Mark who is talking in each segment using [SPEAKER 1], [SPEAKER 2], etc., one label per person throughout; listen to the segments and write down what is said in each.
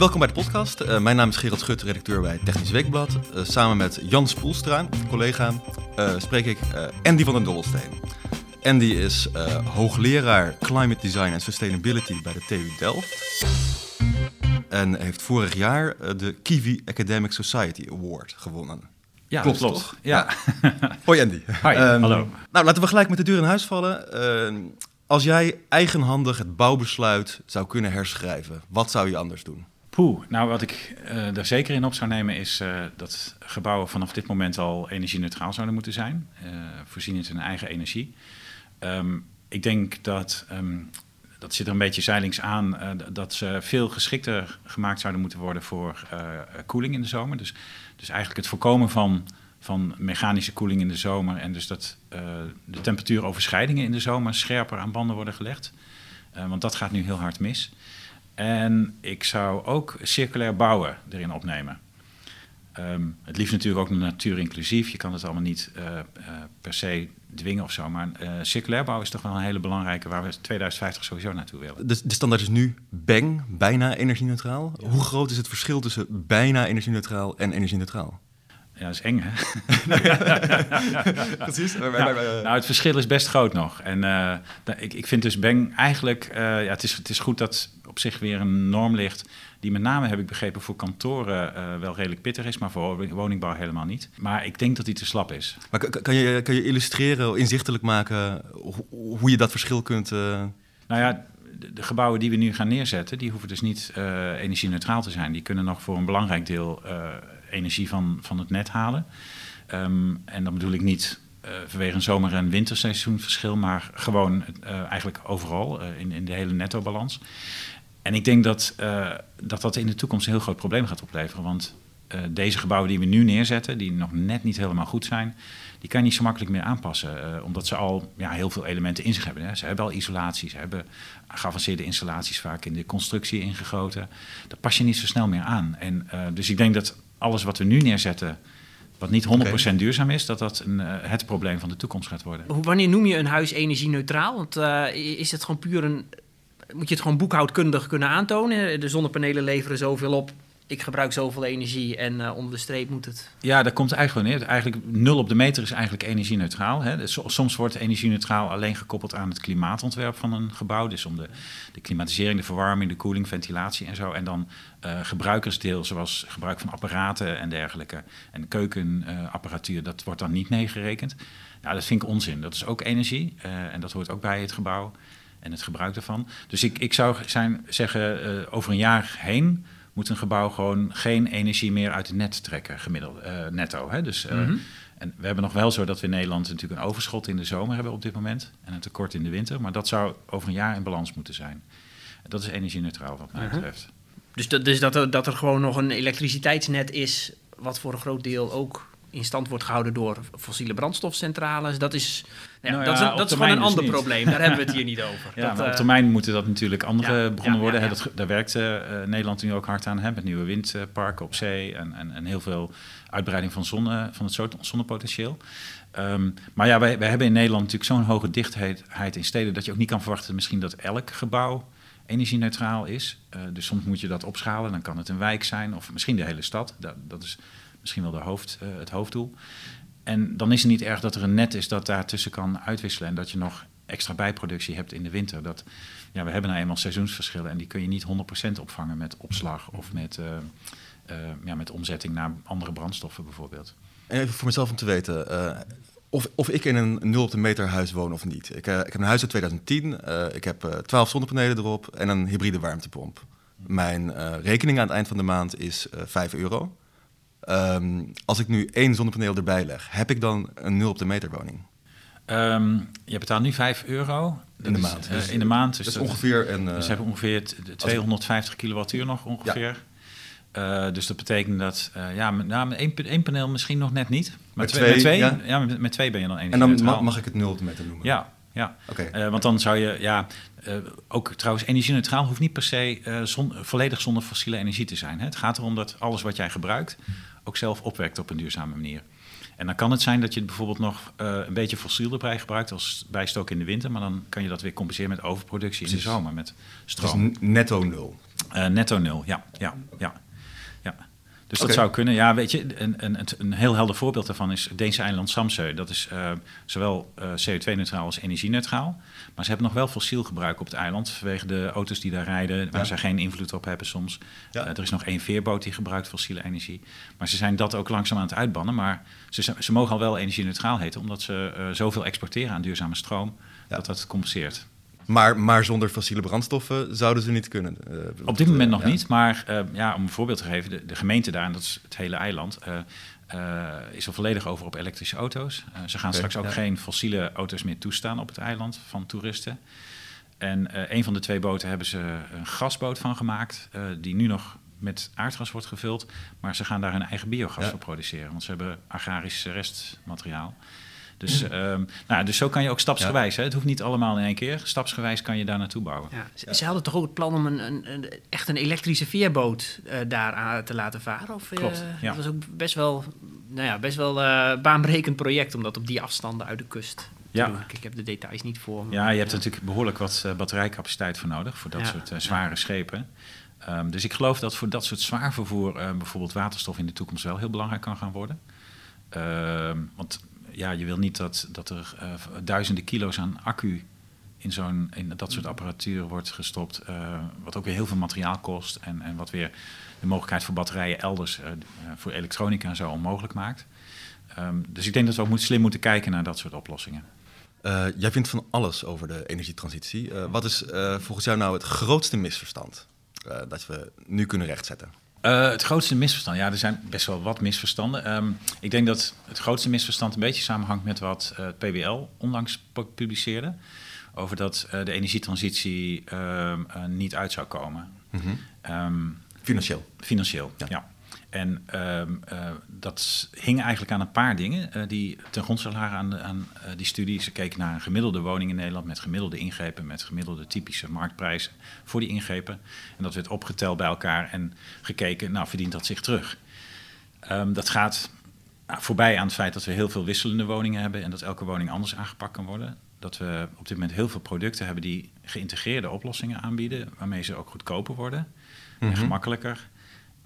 [SPEAKER 1] Welkom bij de podcast. Uh, mijn naam is Gerald Schut, redacteur bij Technisch Weekblad. Uh, samen met Jan Spoelstra, collega, uh, spreek ik Andy van den Dobbelsteen. Andy is hoogleraar Climate Design en Sustainability bij de TU Delft. En heeft vorig jaar de Kiwi Academic Society Award gewonnen.
[SPEAKER 2] Ja, klopt, klopt. Toch?
[SPEAKER 1] Ja. Hoi Andy.
[SPEAKER 2] Hi, um, hallo.
[SPEAKER 1] Nou, laten we gelijk met de deur in huis vallen. Ehm, als jij eigenhandig het bouwbesluit zou kunnen herschrijven, wat zou je anders doen?
[SPEAKER 2] Poeh, nou wat ik uh, er zeker in op zou nemen is uh, dat gebouwen vanaf dit moment al energie-neutraal zouden moeten zijn. Voorzienend in eigen energie. Um, ik denk dat, um, dat zit er een beetje zeilings aan, dat ze veel geschikter gemaakt zouden moeten worden voor koeling in de zomer. Dus, dus eigenlijk het voorkomen van, van mechanische koeling in de zomer en dus dat de temperatuuroverschrijdingen in de zomer scherper aan banden worden gelegd. want dat gaat nu heel hard mis. En ik zou ook circulair bouwen erin opnemen. Um, het liefst natuurlijk ook natuurinclusief. Je kan het allemaal niet per se dwingen of zo. Maar uh, circulair bouwen is toch wel een hele belangrijke... waar we 2050 sowieso naartoe willen.
[SPEAKER 1] De, de standaard is nu bang, bijna energie-neutraal. Ja. Hoe groot is het verschil tussen bijna energie-neutraal en energie-neutraal?
[SPEAKER 2] Ja, dat is eng, hè?
[SPEAKER 1] Precies.
[SPEAKER 2] Ja, nou, het verschil is best groot nog. En uh, ik, ik vind dus Bang eigenlijk... Uh, ja, het, is, het is goed dat op zich weer een norm ligt... die met name, heb ik begrepen, voor kantoren uh, wel redelijk pittig is... maar voor woningbouw helemaal niet. Maar ik denk dat die te slap is.
[SPEAKER 1] Maar kan je, kan je illustreren, inzichtelijk maken... hoe je dat verschil kunt...
[SPEAKER 2] Nou ja, de gebouwen die we nu gaan neerzetten... die hoeven dus niet energie-neutraal te zijn. Die kunnen nog voor een belangrijk deel energie van, van het net halen. Um, en dan bedoel ik niet uh, vanwege een zomer- en winterseizoenverschil, maar gewoon uh, eigenlijk overal uh, in, in de hele netto-balans. En ik denk dat, dat dat in de toekomst een heel groot probleem gaat opleveren. Want deze gebouwen die we nu neerzetten, die nog net niet helemaal goed zijn, die kan je niet zo makkelijk meer aanpassen. omdat ze al ja, heel veel elementen in zich hebben. Hè. Ze hebben al isolatie, ze hebben geavanceerde installaties vaak in de constructie ingegoten. Dat pas je niet zo snel meer aan. En, dus ik denk dat alles wat we nu neerzetten, wat niet 100% okay. duurzaam is, dat dat een, het probleem van de toekomst gaat worden.
[SPEAKER 3] Wanneer noem je een huis energie-neutraal? Want uh, is het gewoon puur een. Moet je het gewoon boekhoudkundig kunnen aantonen? De zonnepanelen leveren zoveel op, ik gebruik zoveel energie en uh, onder de streep moet het.
[SPEAKER 2] Ja, daar komt eigenlijk neer. Eigenlijk nul op de meter is eigenlijk energie-neutraal. Hè. Dus soms wordt energie-neutraal alleen gekoppeld aan het klimaatontwerp van een gebouw. Dus om de, de klimatisering, de verwarming, de koeling, ventilatie en zo. En dan uh, gebruikersdeel, zoals gebruik van apparaten en dergelijke. En keukenapparatuur, dat wordt dan niet meegerekend. Nou, dat vind ik onzin. Dat is ook energie uh, en dat hoort ook bij het gebouw en het gebruik daarvan. Dus ik, ik zou zijn, zeggen, over een jaar heen moet een gebouw gewoon geen energie meer uit het net trekken, gemiddeld, uh, netto. Hè? Dus, uh, mm -hmm. En we hebben nog wel zo dat we in Nederland natuurlijk een overschot in de zomer hebben op dit moment en een tekort in de winter. Maar dat zou over een jaar in balans moeten zijn. Dat is energie-neutraal wat mij -huh. betreft.
[SPEAKER 3] Dus, dat, dus dat, er, dat er gewoon nog een elektriciteitsnet is, wat voor een groot deel ook in stand wordt gehouden door fossiele brandstofcentrales. Dat is, nou ja, nou ja, dat is, dat is gewoon een dus ander probleem. Daar hebben we het hier niet over.
[SPEAKER 2] Ja,
[SPEAKER 3] dat,
[SPEAKER 2] maar op termijn moeten dat natuurlijk andere ja, bronnen worden. Dat, daar werkt uh, Nederland nu ook hard aan. Hè, met nieuwe windparken op zee en, en, en heel veel uitbreiding van, zonne, van het zonnepotentieel. Um, maar ja, wij, wij hebben in Nederland natuurlijk zo'n hoge dichtheid in steden... dat je ook niet kan verwachten misschien dat elk gebouw energie-neutraal is. Uh, dus soms moet je dat opschalen. Dan kan het een wijk zijn of misschien de hele stad. Dat, dat is misschien wel de hoofd, uh, het hoofddoel. En dan is het niet erg dat er een net is dat daartussen kan uitwisselen en dat je nog extra bijproductie hebt in de winter. Dat, ja, we hebben nou eenmaal seizoensverschillen en die kun je niet 100% opvangen met opslag of met, uh, uh, ja, met omzetting naar andere brandstoffen bijvoorbeeld.
[SPEAKER 1] En even voor mezelf om te weten, of, of ik in een 0 op de meter huis woon of niet. Ik, ik heb een huis uit 2010, ik heb 12 zonnepanelen erop en een hybride warmtepomp. Mijn rekening aan het eind van de maand is 5 euro. Um, als ik nu één zonnepaneel erbij leg, heb ik dan een 0 op de meter woning?
[SPEAKER 2] Um, je betaalt nu 5 euro.
[SPEAKER 1] In de is, maand.
[SPEAKER 2] Uh, in de maand.
[SPEAKER 1] Dus dat is ongeveer... Een,
[SPEAKER 2] uh, dus hebben ongeveer 250 kilowattuur nog ongeveer. Ja. Uh, dus dat betekent dat, ja, met, nou, met één, één, paneel misschien nog net niet. Maar
[SPEAKER 1] met
[SPEAKER 2] twee,
[SPEAKER 1] twee,
[SPEAKER 2] met twee,
[SPEAKER 1] ja?
[SPEAKER 2] ja met, met, twee ben je dan één.
[SPEAKER 1] En dan mag, mag, ik het 0 op de meter noemen?
[SPEAKER 2] Ja, ja. Okay. want dan zou je, ja, ook trouwens, energie-neutraal hoeft niet per se volledig zonder fossiele energie te zijn. Hè? Het gaat erom dat alles wat jij gebruikt ook zelf opwekt op een duurzame manier. En dan kan het zijn dat je bijvoorbeeld nog een beetje fossiel erbij gebruikt als bijstook in de winter, maar dan kan je dat weer compenseren met overproductie in de zomer met stroom.
[SPEAKER 1] Dus netto nul.
[SPEAKER 2] netto nul, ja, ja, ja. Dus dat zou kunnen. Ja, weet je, een, een, een heel helder voorbeeld daarvan is het Deense eiland Samsø. Dat is uh, zowel uh, CO2-neutraal als energie-neutraal. Maar ze hebben nog wel fossiel gebruik op het eiland vanwege de auto's die daar rijden, waar ze geen invloed op hebben soms. Ja. Uh, er is nog één veerboot die gebruikt fossiele energie. Maar ze zijn dat ook langzaam aan het uitbannen. Maar ze, ze mogen al wel energie-neutraal heten, omdat ze zoveel exporteren aan duurzame stroom, dat dat compenseert.
[SPEAKER 1] Maar, maar zonder fossiele brandstoffen zouden ze niet kunnen. Uh,
[SPEAKER 2] Op dit moment nog niet, maar uh, ja, om een voorbeeld te geven, de, de, gemeente daar, en dat is het hele eiland, uh, is er volledig over op elektrische auto's. ze gaan okay, straks ook ja. geen fossiele auto's meer toestaan op het eiland van toeristen. En een van de twee boten hebben ze een gasboot van gemaakt, die nu nog met aardgas wordt gevuld, maar ze gaan daar hun eigen biogas ja. voor produceren, want ze hebben agrarisch restmateriaal. Dus, um, nou, dus zo kan je ook stapsgewijs. Hè? Het hoeft niet allemaal in één keer. Stapsgewijs kan je daar naartoe bouwen.
[SPEAKER 3] Ja. Ze hadden toch ook het plan om een, een, een echt een elektrische veerboot uh, daar aan te laten varen? Of,
[SPEAKER 2] Klopt,
[SPEAKER 3] uh, Dat was ook best wel, nou ja, best wel uh, baanbrekend project om dat op die afstanden uit de kust ja. Ik heb de details niet voor.
[SPEAKER 2] Ja, je hebt natuurlijk behoorlijk wat batterijcapaciteit voor nodig voor dat soort zware schepen. Um, dus ik geloof dat voor dat soort zwaar vervoer bijvoorbeeld waterstof in de toekomst wel heel belangrijk kan gaan worden. Uh, want ja, je wil niet dat, dat er uh, duizenden kilo's aan accu in, zo'n, in dat soort apparatuur wordt gestopt. Uh, wat ook weer heel veel materiaal kost. En, en wat weer de mogelijkheid voor batterijen elders uh, voor elektronica en zo onmogelijk maakt. Um, dus ik denk dat we ook moet, slim moeten kijken naar dat soort oplossingen.
[SPEAKER 1] jij vindt van alles over de energietransitie. wat is volgens jou nou het grootste misverstand dat we nu kunnen rechtzetten?
[SPEAKER 2] Uh, het grootste misverstand, ja, er zijn best wel wat misverstanden. Um, ik denk dat het grootste misverstand een beetje samenhangt met wat uh, het PBL onlangs publiceerde. Over dat uh, de energietransitie ehm, niet uit zou komen.
[SPEAKER 1] Mm -hmm. um, financieel?
[SPEAKER 2] Financieel, ja. ja. En uh, uh, dat hing eigenlijk aan een paar dingen uh, die ten grondslag lagen aan, aan die studie. Ze keken naar een gemiddelde woning in Nederland met gemiddelde ingrepen, met gemiddelde typische marktprijzen voor die ingrepen. En dat werd opgeteld bij elkaar en gekeken, nou verdient dat zich terug. Um, dat gaat nou, voorbij aan het feit dat we heel veel wisselende woningen hebben en dat elke woning anders aangepakt kan worden. Dat we op dit moment heel veel producten hebben die geïntegreerde oplossingen aanbieden, waarmee ze ook goedkoper worden mm -hmm. en mhm. gemakkelijker.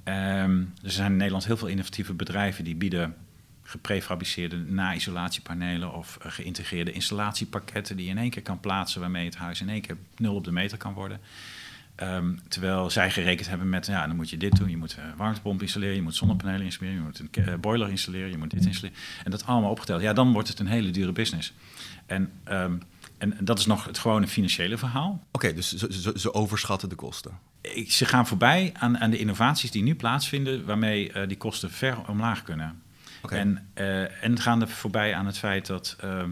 [SPEAKER 2] Um, er zijn in Nederland heel veel innovatieve bedrijven die bieden geprefabriceerde na-isolatiepanelen of uh, geïntegreerde installatiepakketten die je in één keer kan plaatsen, waarmee het huis in één keer nul op de meter kan worden. Um, terwijl zij gerekend hebben met, ja, dan moet je dit doen, je moet een uh, warmtepomp installeren, je moet zonnepanelen installeren, je moet een uh, boiler installeren, je moet dit installeren. En dat allemaal opgeteld. Ja, dan wordt het een hele dure business. En, um, en dat is nog het gewone financiële verhaal. Oké,
[SPEAKER 1] dus ze overschatten de kosten
[SPEAKER 2] ze gaan voorbij aan, aan, de innovaties die nu plaatsvinden, waarmee uh, die kosten ver omlaag kunnen. Okay. En, uh, en gaan er voorbij aan het feit dat uh,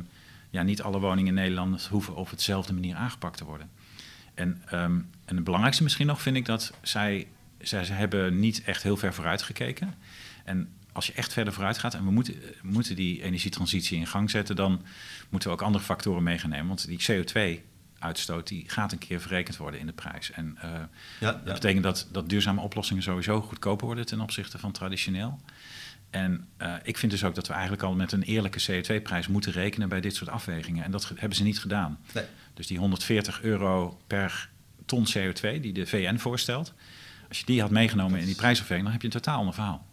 [SPEAKER 2] ja, niet alle woningen in Nederland hoeven op hetzelfde manier aangepakt te worden. En, um, en het belangrijkste misschien nog vind ik dat zij, zij ze hebben niet echt heel ver vooruit gekeken. En als je echt verder vooruit gaat en we moeten, moeten die energietransitie in gang zetten, dan moeten we ook andere factoren mee gaan nemen. Want die CO2 uitstoot, die gaat een keer verrekend worden in de prijs. En uh, ja, dat betekent dat, dat duurzame oplossingen sowieso goedkoper worden ten opzichte van traditioneel. En uh, ik vind dus ook dat we eigenlijk al met een eerlijke CO2-prijs moeten rekenen bij dit soort afwegingen. En dat hebben ze niet gedaan. Nee. Dus die 140 euro per ton CO2 die de VN voorstelt, als je die had meegenomen in die prijsafweging, dan heb je een totaal ander verhaal.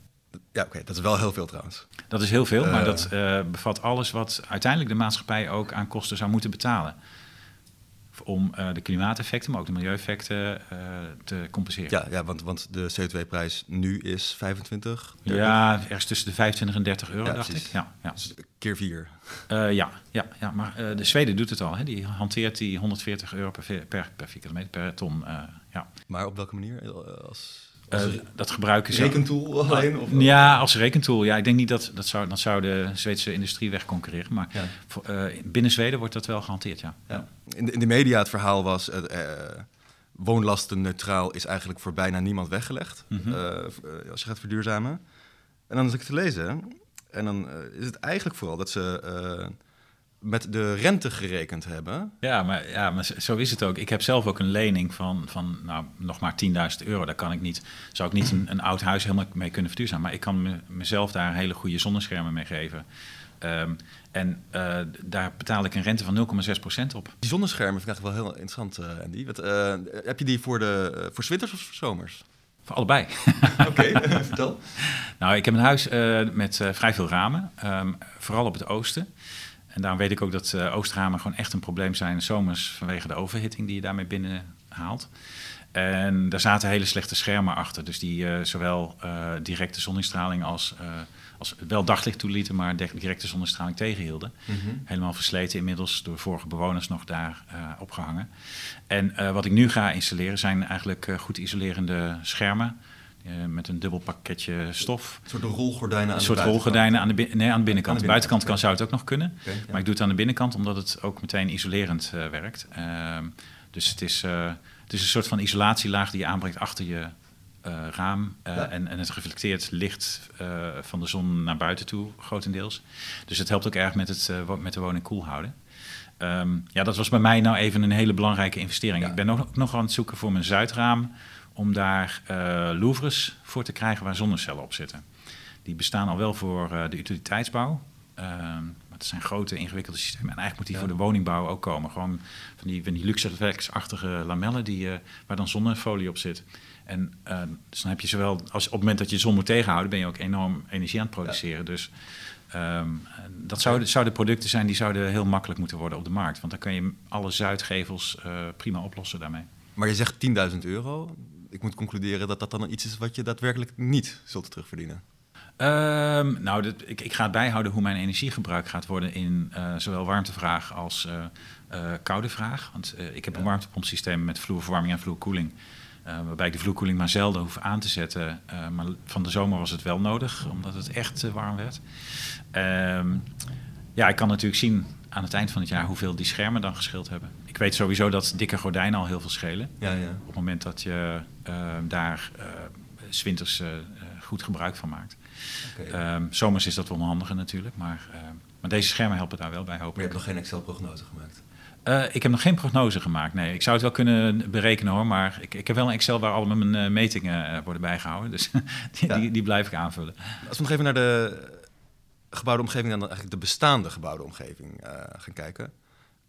[SPEAKER 1] Ja, oké, dat is wel heel veel trouwens.
[SPEAKER 2] Dat is heel veel, uh, maar dat uh, bevat alles wat uiteindelijk de maatschappij ook aan kosten zou moeten betalen om uh, de klimaateffecten, maar ook de milieueffecten uh, te compenseren.
[SPEAKER 1] Ja, ja want, want de CO2-prijs nu is 25?
[SPEAKER 2] 30? Ja, ergens tussen de 25 en 30 euro, ja, dacht ik. Ja, ja.
[SPEAKER 1] Dus keer vier.
[SPEAKER 2] Uh, ja, ja, ja, maar de Zweden doet het al. Hè. Die hanteert die 140 euro per, per, per vierkante meter per ton. ja.
[SPEAKER 1] Maar op welke manier? Als...
[SPEAKER 2] Uh, dat gebruiken ze.
[SPEAKER 1] Rekentool alleen? Of
[SPEAKER 2] ja, als rekentool. Ja, ik denk niet dat dat zou, dat zou de Zweedse industrie wegconcurreren. Maar ja. voor, uh, binnen Zweden wordt dat wel gehanteerd, ja. ja.
[SPEAKER 1] In, de, in de media het verhaal was... Uh, woonlasten neutraal is eigenlijk voor bijna niemand weggelegd. Mm -hmm. als je gaat verduurzamen. En dan is ik te lezen. En dan is het eigenlijk vooral dat ze met de rente gerekend hebben.
[SPEAKER 2] Ja, maar, ja, maar zo is het ook. Ik heb zelf ook een lening van, van nou, nog maar 10.000 euro. Daar kan ik niet, zou ik niet een, een, oud huis helemaal mee kunnen verduurzamen. Maar ik kan me, mezelf daar hele goede zonneschermen mee geven. Um, en uh, daar betaal ik een rente van 0,6% op.
[SPEAKER 1] Die zonneschermen vind ik wel heel interessant, uh, Andy. Wat, uh, heb je die voor, de, voor winters of voor zomers?
[SPEAKER 2] Voor allebei.
[SPEAKER 1] Oké, vertel.
[SPEAKER 2] Nou, ik heb een huis met vrij veel ramen, um, vooral op het oosten. En daarom weet ik ook dat uh, oostramen gewoon echt een probleem zijn zomers vanwege de overhitting die je daarmee binnen haalt. En daar zaten hele slechte schermen achter, dus die uh, zowel uh, directe zonnestraling als, als wel daglicht toelieten, maar directe zonnestraling tegenhielden. Mm -hmm. Helemaal versleten inmiddels door vorige bewoners nog daar opgehangen. En wat ik nu ga installeren zijn eigenlijk goed isolerende schermen uh, met een dubbel pakketje stof.
[SPEAKER 1] Een soort rolgordijnen aan
[SPEAKER 2] een soort rolgordijnen aan de, nee, aan de binnenkant. Aan de, binnenkant kan, zou het ook nog kunnen. Okay, ja. Maar ik doe het aan de binnenkant omdat het ook meteen isolerend uh, werkt. Uh, dus het is, uh, het is een soort van isolatielaag die je aanbrengt achter je raam. Ja. en, en het reflecteert licht van de zon naar buiten toe, grotendeels. Dus het helpt ook erg met, het, met de woning koel houden. Um, ja, dat was bij mij nou even een hele belangrijke investering. Ja. Ik ben nog, nog aan het zoeken voor mijn zuidraam om daar uh, louvres voor te krijgen waar zonnecellen op zitten. Die bestaan al wel voor uh, de utiliteitsbouw. Uh, maar het zijn grote, ingewikkelde systemen. En eigenlijk moet die ja. voor de woningbouw ook komen. Gewoon van die, van die luxeflex-achtige lamellen die, uh, waar dan zonnefolie op zit. En dus dan heb je zowel, als, op het moment dat je de zon moet tegenhouden, ben je ook enorm energie aan het produceren. Ja. Dus um, dat zouden, zouden producten zijn die zouden heel makkelijk moeten worden op de markt. Want dan kan je alle zuidgevels prima oplossen daarmee.
[SPEAKER 1] Maar je zegt 10.000 euro ik moet concluderen dat dat dan iets is wat je daadwerkelijk niet zult terugverdienen.
[SPEAKER 2] Um, nou, dit, ik, ik, ga het bijhouden hoe mijn energiegebruik gaat worden in uh, zowel warmtevraag als uh, uh, koude vraag. Want ik heb een warmtepompsysteem met vloerverwarming en vloerkoeling. waarbij ik de vloerkoeling maar zelden hoef aan te zetten. maar van de zomer was het wel nodig, omdat het echt warm werd. Um, ja, ik kan natuurlijk zien aan het eind van het jaar hoeveel die schermen dan gescheeld hebben. Ik weet sowieso dat dikke gordijnen al heel veel schelen.
[SPEAKER 1] Ja, ja.
[SPEAKER 2] Op het moment dat je uh, daar uh, zwinters uh, goed gebruik van maakt. Okay. Um, zomers is dat wel handiger natuurlijk, maar, maar deze schermen helpen daar wel bij, hoop ik.
[SPEAKER 1] Maar je hebt nog geen Excel-prognose gemaakt?
[SPEAKER 2] Ik heb nog geen prognose gemaakt. Nee, ik zou het wel kunnen berekenen hoor. Maar ik, ik heb wel een Excel waar al mijn metingen worden bijgehouden. Dus die, ja. die, die, blijf ik aanvullen.
[SPEAKER 1] Als we nog even naar de gebouwde omgeving dan eigenlijk de bestaande gebouwde omgeving uh, gaan kijken.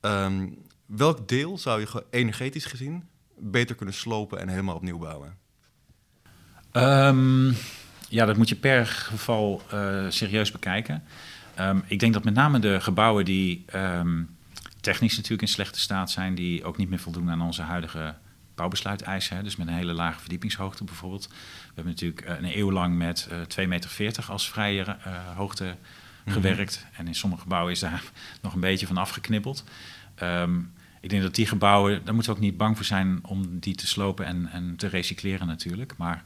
[SPEAKER 1] Um, welk deel zou je energetisch gezien beter kunnen slopen en helemaal opnieuw bouwen?
[SPEAKER 2] Um, ja, dat moet je per geval uh, serieus bekijken. Um, ik denk dat met name de gebouwen die technisch natuurlijk in slechte staat zijn, die ook niet meer voldoen aan onze huidige bouwbesluiteisen. Hè, dus met een hele lage verdiepingshoogte bijvoorbeeld. We hebben natuurlijk uh, een eeuw lang met uh, 2,40 meter als vrije uh, hoogte mm -hmm. gewerkt. En in sommige gebouwen is daar nog een beetje van afgeknippeld. Um, ik denk dat die gebouwen, daar moeten we ook niet bang voor zijn om die te slopen en, en te recycleren natuurlijk. Maar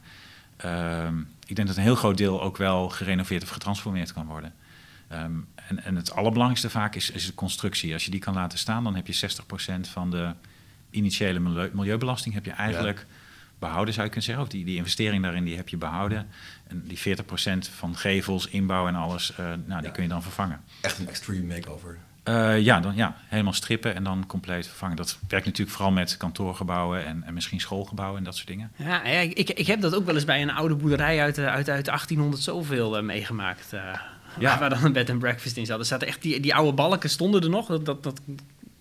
[SPEAKER 2] um, ik denk dat een heel groot deel ook wel gerenoveerd of getransformeerd kan worden. Um, en, en, het allerbelangrijkste vaak is, is de constructie. Als je die kan laten staan, dan heb je 60% van de initiële milieu, milieubelasting heb je eigenlijk ja. Behouden, zou je kunnen zeggen. Of die, die investering daarin die heb je behouden. En die 40% van gevels, inbouw en alles, uh, nou, die ja. kun je dan vervangen.
[SPEAKER 1] Echt een extreme makeover.
[SPEAKER 2] Uh, ja, dan, ja, helemaal strippen en dan compleet vervangen. Dat werkt natuurlijk vooral met kantoorgebouwen en, en misschien schoolgebouwen en dat soort dingen.
[SPEAKER 3] Ja, ik, ik heb dat ook wel eens bij een oude boerderij uit, uit, uit 1800 zoveel uh, meegemaakt. Uh, ja. Waar dan een bed and breakfast in zat. Er zaten echt die, die oude balken stonden er nog. Dat, dat, dat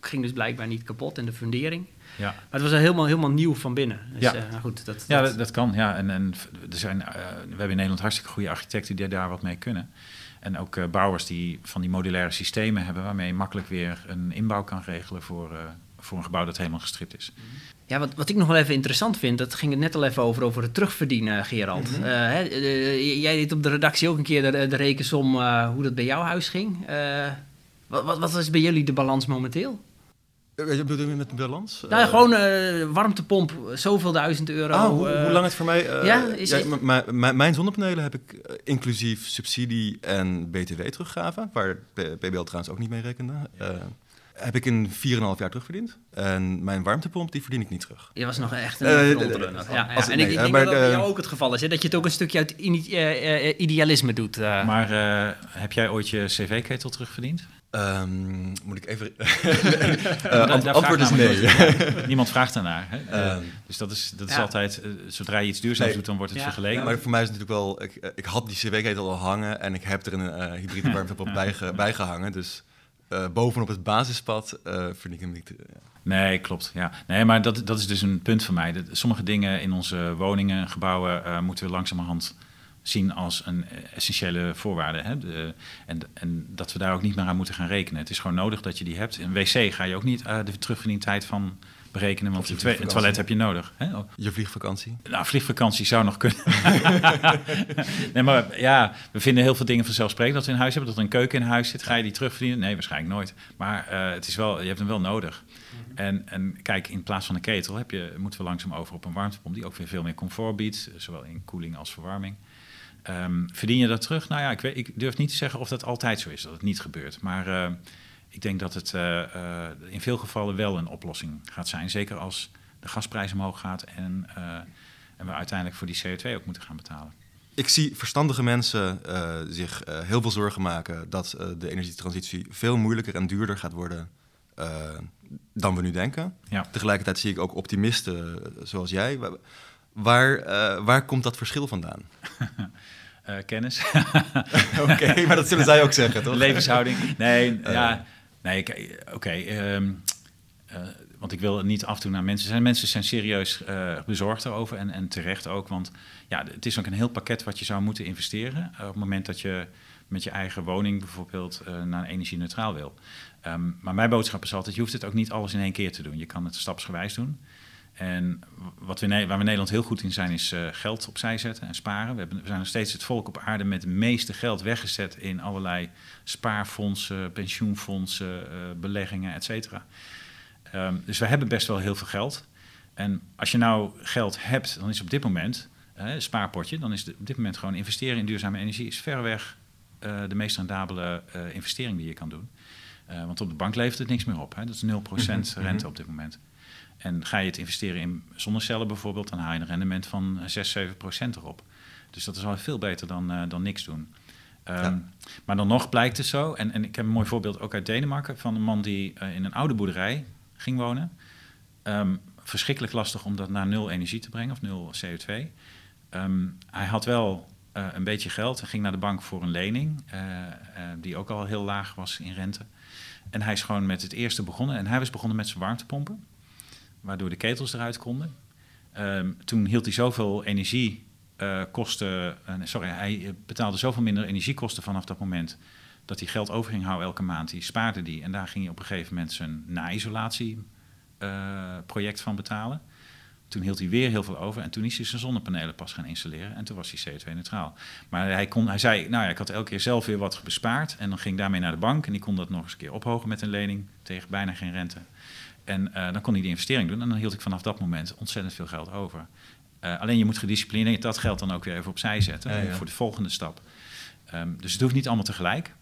[SPEAKER 3] ging dus blijkbaar niet kapot en de fundering.
[SPEAKER 2] Ja.
[SPEAKER 3] Maar het was helemaal, helemaal nieuw van binnen. Dus,
[SPEAKER 2] ja.
[SPEAKER 3] Nou goed, dat,
[SPEAKER 2] ja, dat, dat, kan. Ja. En, en er zijn, uh, we hebben in Nederland hartstikke goede architecten die daar wat mee kunnen. En ook uh, bouwers die van die modulaire systemen hebben... waarmee je makkelijk weer een inbouw kan regelen voor, voor een gebouw dat helemaal gestript is.
[SPEAKER 3] Ja, wat, wat ik nog wel even interessant vind, dat ging het net al even over, over het terugverdienen, Gerald. Mm -hmm. uh, hè, jij deed op de redactie ook een keer de, de rekensom hoe dat bij jouw huis ging. wat, wat, wat is bij jullie de balans momenteel?
[SPEAKER 1] Je bedoel je met de balans?
[SPEAKER 3] Nou, gewoon uh, warmtepomp, zoveel duizend euro.
[SPEAKER 1] Oh, hoe, uh, hoe, lang het voor mij... Uh, ja, is ja, mijn zonnepanelen heb ik inclusief subsidie en btw teruggaven, waar PBL trouwens ook niet mee rekende. heb ik in 4,5 jaar terugverdiend. En mijn warmtepomp, die verdien ik niet terug.
[SPEAKER 3] Je was nog echt een frontrunner. ja, ja. En nee, ik, ik denk maar, dat dat bij jou ook het geval is. Hè? Dat je het ook een stukje uit idealisme doet.
[SPEAKER 2] Maar heb jij ooit je cv-ketel terugverdiend?
[SPEAKER 1] Um, moet ik even. uh, antwoord is nee.
[SPEAKER 2] Niemand vraagt daarnaar. Hè? Uh, dus dat is, dat is altijd. Uh, zodra je iets duurzaams doet, dan wordt het ja. vergeleken.
[SPEAKER 1] maar voor mij is het natuurlijk wel. Ik, ik had die cv-ketel al hangen en ik heb er een hybride warmtepomp bij, bijgehangen. Dus bovenop het basispad vind ik hem niet.
[SPEAKER 2] Nee, klopt. Ja. Nee, maar dat, dat is dus een punt voor mij. Dat, sommige dingen in onze woningen, gebouwen, moeten we langzamerhand zien als een essentiële voorwaarde. Hè? De, en, en, dat we daar ook niet meer aan moeten gaan rekenen. Het is gewoon nodig dat je die hebt. Een wc ga je ook niet uh, de terugverdientijd van berekenen, want een, een toilet heb je nodig. Hè?
[SPEAKER 1] Oh. Je vliegvakantie?
[SPEAKER 2] Nou, vliegvakantie zou nog kunnen. nee, maar ja, we vinden heel veel dingen vanzelfsprekend dat we in huis hebben. Dat er een keuken in huis zit. Ga je die terugverdienen? Nee, waarschijnlijk nooit. Maar uh, het is wel, je hebt hem wel nodig. Mhm. En, en kijk, in plaats van een ketel heb je, moeten we langzaam over op een warmtepomp... die ook weer veel meer comfort biedt, zowel in koeling als verwarming. Um, verdien je dat terug? Nou ja, ik, weet, ik, durf niet te zeggen of dat altijd zo is, dat het niet gebeurt. Maar uh, ik denk dat het uh, uh, in veel gevallen wel een oplossing gaat zijn. Zeker als de gasprijs omhoog gaat en, en we uiteindelijk voor die CO2 ook moeten gaan betalen.
[SPEAKER 1] Ik zie verstandige mensen zich heel veel zorgen maken dat de energietransitie veel moeilijker en duurder gaat worden dan we nu denken. Ja. Tegelijkertijd zie ik ook optimisten zoals jij. Waar, waar komt dat verschil vandaan?
[SPEAKER 2] Uh, kennis.
[SPEAKER 1] oké, maar dat zullen zij ook zeggen, toch?
[SPEAKER 2] Levenshouding. Nee, uh. ja. Nee, oké. Okay, um, uh, want ik wil niet af en toe naar mensen zijn. Mensen zijn serieus bezorgd erover en, en terecht ook. Want ja, het is ook een heel pakket wat je zou moeten investeren. op het moment dat je met je eigen woning bijvoorbeeld naar energie-neutraal wil. Um, maar mijn boodschap is altijd, je hoeft het ook niet alles in één keer te doen. Je kan het stapsgewijs doen. En wat we, waar we in Nederland heel goed in zijn, is uh, geld opzij zetten en sparen. We, hebben, we, zijn nog steeds het volk op aarde met het meeste geld weggezet in allerlei spaarfondsen, pensioenfondsen, uh, beleggingen, et cetera. Um, dus we hebben best wel heel veel geld. En als je nou geld hebt, dan is op dit moment, uh, spaarpotje, dan is de, op dit moment gewoon investeren in duurzame energie is verreweg de meest rendabele investering die je kan doen. want op de bank levert het niks meer op. Hè? Dat is 0% mhm, rente mhm. op dit moment. En ga je het investeren in zonnecellen bijvoorbeeld, dan haal je een rendement van 6, 7 procent erop. Dus dat is al veel beter dan, uh, dan niks doen. Um, Maar dan nog blijkt het zo, en, en ik heb een mooi voorbeeld ook uit Denemarken, van een man die uh, in een oude boerderij ging wonen. Um, verschrikkelijk lastig om dat naar nul energie te brengen, of nul CO2. Um, ehm, hij had wel uh, een beetje geld en ging naar de bank voor een lening, die ook al heel laag was in rente. En hij is gewoon met het eerste begonnen. En hij was begonnen met zijn warmtepompen waardoor de ketels eruit konden. Um, toen hield hij zoveel energiekosten, uh, sorry, hij betaalde zoveel minder energiekosten vanaf dat moment dat hij geld over ging houden elke maand. Die spaarde die en daar ging hij op een gegeven moment zijn na-isolatieproject uh, van betalen. Toen hield hij weer heel veel over en toen is hij zijn zonnepanelen pas gaan installeren en toen was hij CO2-neutraal. Maar hij, kon, hij zei, nou ja, ik had elke keer zelf weer wat bespaard en dan ging ik daarmee naar de bank en die kon dat nog eens een keer ophogen met een lening tegen bijna geen rente. En uh, dan kon hij die investering doen en dan hield ik vanaf dat moment ontzettend veel geld over. Uh, alleen je moet gedisciplineerd dat geld dan ook weer even opzij zetten ja, voor de volgende stap. Um, dus het hoeft niet allemaal tegelijk.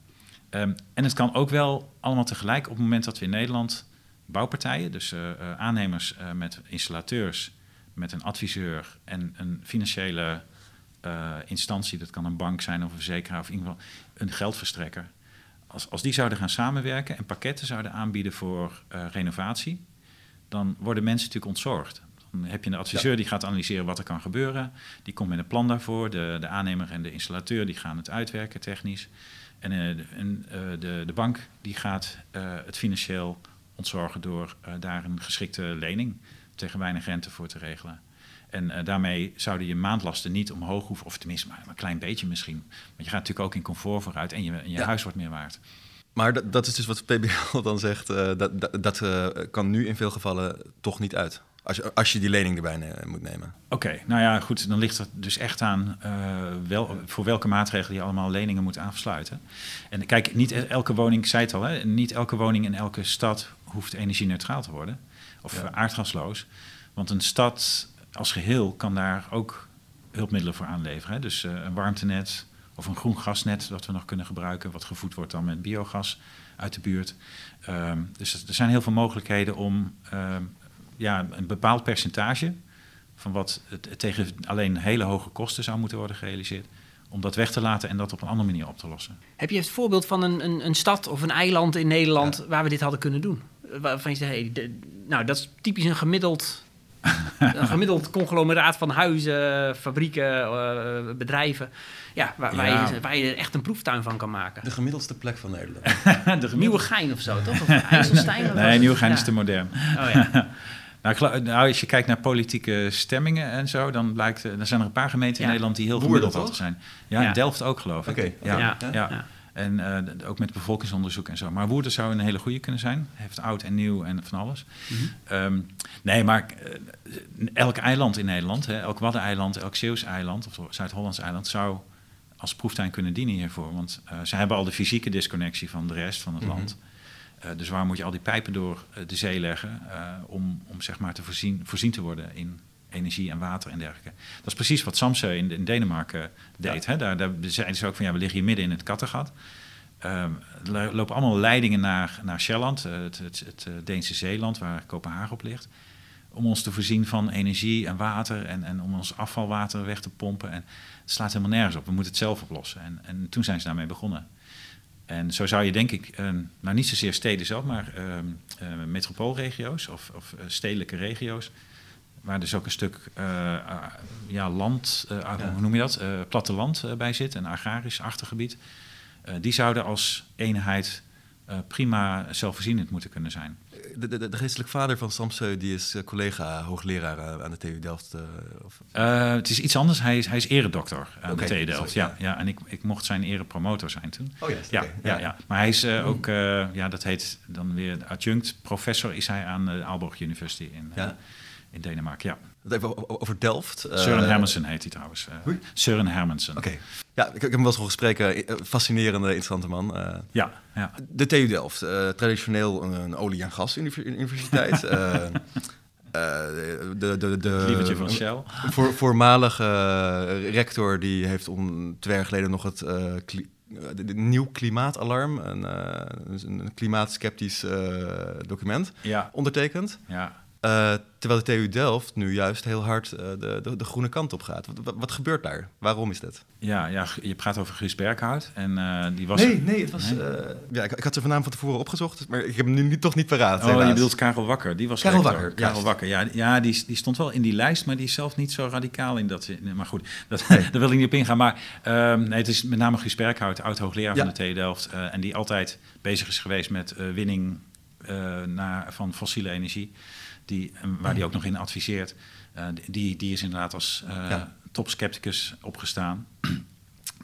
[SPEAKER 2] Um, en het kan ook wel allemaal tegelijk op het moment dat we in Nederland bouwpartijen, dus uh, aannemers met installateurs, met een adviseur en een financiële instantie, dat kan een bank zijn of een verzekeraar of in ieder geval een geldverstrekker, als, als die zouden gaan samenwerken en pakketten zouden aanbieden voor uh, renovatie, dan worden mensen natuurlijk ontzorgd. Dan heb je een adviseur die gaat analyseren wat er kan gebeuren. Die komt met een plan daarvoor. De, de aannemer en de installateur die gaan het uitwerken technisch. En, uh, en uh, de, de bank die gaat het financieel ontzorgen door daar een geschikte lening tegen weinig rente voor te regelen. En uh, daarmee zouden je maandlasten niet omhoog hoeven, of tenminste maar, een klein beetje misschien. Want je gaat natuurlijk ook in comfort vooruit en je, en je huis wordt meer waard.
[SPEAKER 1] Maar dat, dat is dus wat PBL dan zegt, uh, dat, dat, dat uh, kan nu in veel gevallen toch niet uit. Als je, als je die lening erbij ne moet nemen.
[SPEAKER 2] Oké, nou ja, goed, dan ligt het dus echt aan wel, voor welke maatregelen je allemaal leningen moet afsluiten. En kijk, niet elke woning, ik zei het al, hè, niet elke woning in elke stad hoeft energie-neutraal te worden. Of ja. aardgasloos. Want een stad als geheel kan daar ook hulpmiddelen voor aanleveren. Hè? Dus uh, een warmtenet of een groen gasnet dat we nog kunnen gebruiken, wat gevoed wordt dan met biogas uit de buurt. Um, dus er zijn heel veel mogelijkheden om um, ja, een bepaald percentage van wat het, tegen alleen hele hoge kosten zou moeten worden gerealiseerd, om dat weg te laten en dat op een andere manier op te lossen.
[SPEAKER 3] Heb je het voorbeeld van een, een, een stad of een eiland in Nederland waar we dit hadden kunnen doen? Waarvan je zegt, hey, nou dat is typisch een gemiddeld, een gemiddeld conglomeraat van huizen, fabrieken, uh, bedrijven. Ja, waar, Waar, je, waar, je, echt een proeftuin van kan maken.
[SPEAKER 1] De gemiddeldste plek van Nederland.
[SPEAKER 3] de Nieuwe Gein of zo, toch? Of IJsselstein?
[SPEAKER 2] nee, Nieuwe Gein is te modern. Oh, ja. Nou, nou, als je kijkt naar politieke stemmingen en zo, dan blijkt er zijn er een paar gemeenten in Nederland die heel gemiddeld zijn. Ja, Delft ook geloof ik. Ja. Ja. En uh, ook met bevolkingsonderzoek en zo. Maar Woerden zou een hele goede kunnen zijn. Heeft oud en nieuw en van alles. Mhm. um, nee, maar uh, elk eiland in Nederland, hè, elk Waddeneiland, elk Zeeuws eiland of Zuid-Hollands eiland zou als proeftuin kunnen dienen hiervoor. Want uh, ze hebben al de fysieke disconnectie van de rest van het mhm. land. Dus waar moet je al die pijpen door de zee leggen om, om zeg maar te voorzien, voorzien te worden in energie en water en dergelijke. Dat is precies wat Samse in, in Denemarken deed. Hè? Daar, daar zeiden ze ook van ja, we liggen hier midden in het Kattegat. Um, er lopen allemaal leidingen naar, naar eh, het, het, het, eh, Deense zeeland waar Kopenhagen op ligt. Om ons te voorzien van energie en water en, en om ons afvalwater weg te pompen. En het slaat helemaal nergens op. We moeten het zelf oplossen. En, en toen zijn ze daarmee begonnen. En zo zou je denk ik, uh, nou niet zozeer steden zelf, maar uh, metropoolregio's of, of stedelijke regio's waar dus ook een stuk uh, ja, land, uh, hoe noem je dat, platteland bij zit, een agrarisch achtergebied. die zouden als eenheid prima zelfvoorzienend moeten kunnen zijn.
[SPEAKER 1] De, de, de geestelijk vader van Samseu die is collega hoogleraar aan de TU Delft?
[SPEAKER 2] Of? het is iets anders. Hij is, hij is eredokter aan de TU Delft. ja, ja. en ik, ik mocht zijn erepromotor zijn toen.
[SPEAKER 1] Oh yes,
[SPEAKER 2] ja, ja, ja, Maar hij is ook, ja, dat heet dan weer adjunct professor is hij aan de Aalborg University in, ja in Denemarken, ja.
[SPEAKER 1] Even over Delft.
[SPEAKER 2] Søren uh, Hermansen heet hij trouwens. Uh, Søren Hermansen.
[SPEAKER 1] Oké. Ja, ik, ik, heb hem wel eens horen spreken. Eh, fascinerende, interessante man. Uh,
[SPEAKER 2] ja, ja.
[SPEAKER 1] De TU Delft. traditioneel een, een olie- en gasuniversiteit. de,
[SPEAKER 2] de, de, de, van Shell.
[SPEAKER 1] Voor, voormalige rector die heeft om twee jaar geleden nog het nieuw klimaatalarm, een, een klimaatskeptisch document,
[SPEAKER 2] ja.
[SPEAKER 1] ondertekend.
[SPEAKER 2] Ja.
[SPEAKER 1] Uh, terwijl de TU Delft nu juist heel hard uh, de, de, de, groene kant op gaat. Wat, wat, gebeurt daar? Waarom is dat?
[SPEAKER 2] Ja, ja je praat over Guus Berghout. En, uh, die was
[SPEAKER 1] nee, nee, het was, nee? ja, ik, ik, had ze vanavond van tevoren opgezocht, maar ik heb hem nu niet, toch niet paraat.
[SPEAKER 2] Oh, helaas. je bedoelt Karel Wakker. Die was
[SPEAKER 1] Karel Wakker.
[SPEAKER 2] Karel Wakker, ja, ja die, die stond wel in die lijst, maar die is zelf niet zo radicaal in dat. Maar goed, dat, nee. daar wil ik niet op ingaan. Maar ehm, nee, het is met name Guus Berghout, oud-hoogleraar ja. van de TU Delft. en die altijd bezig is geweest met winning naar, van fossiele energie die, waar die ook nog in adviseert, uh, die, die is inderdaad als uh, ja. topscepticus opgestaan.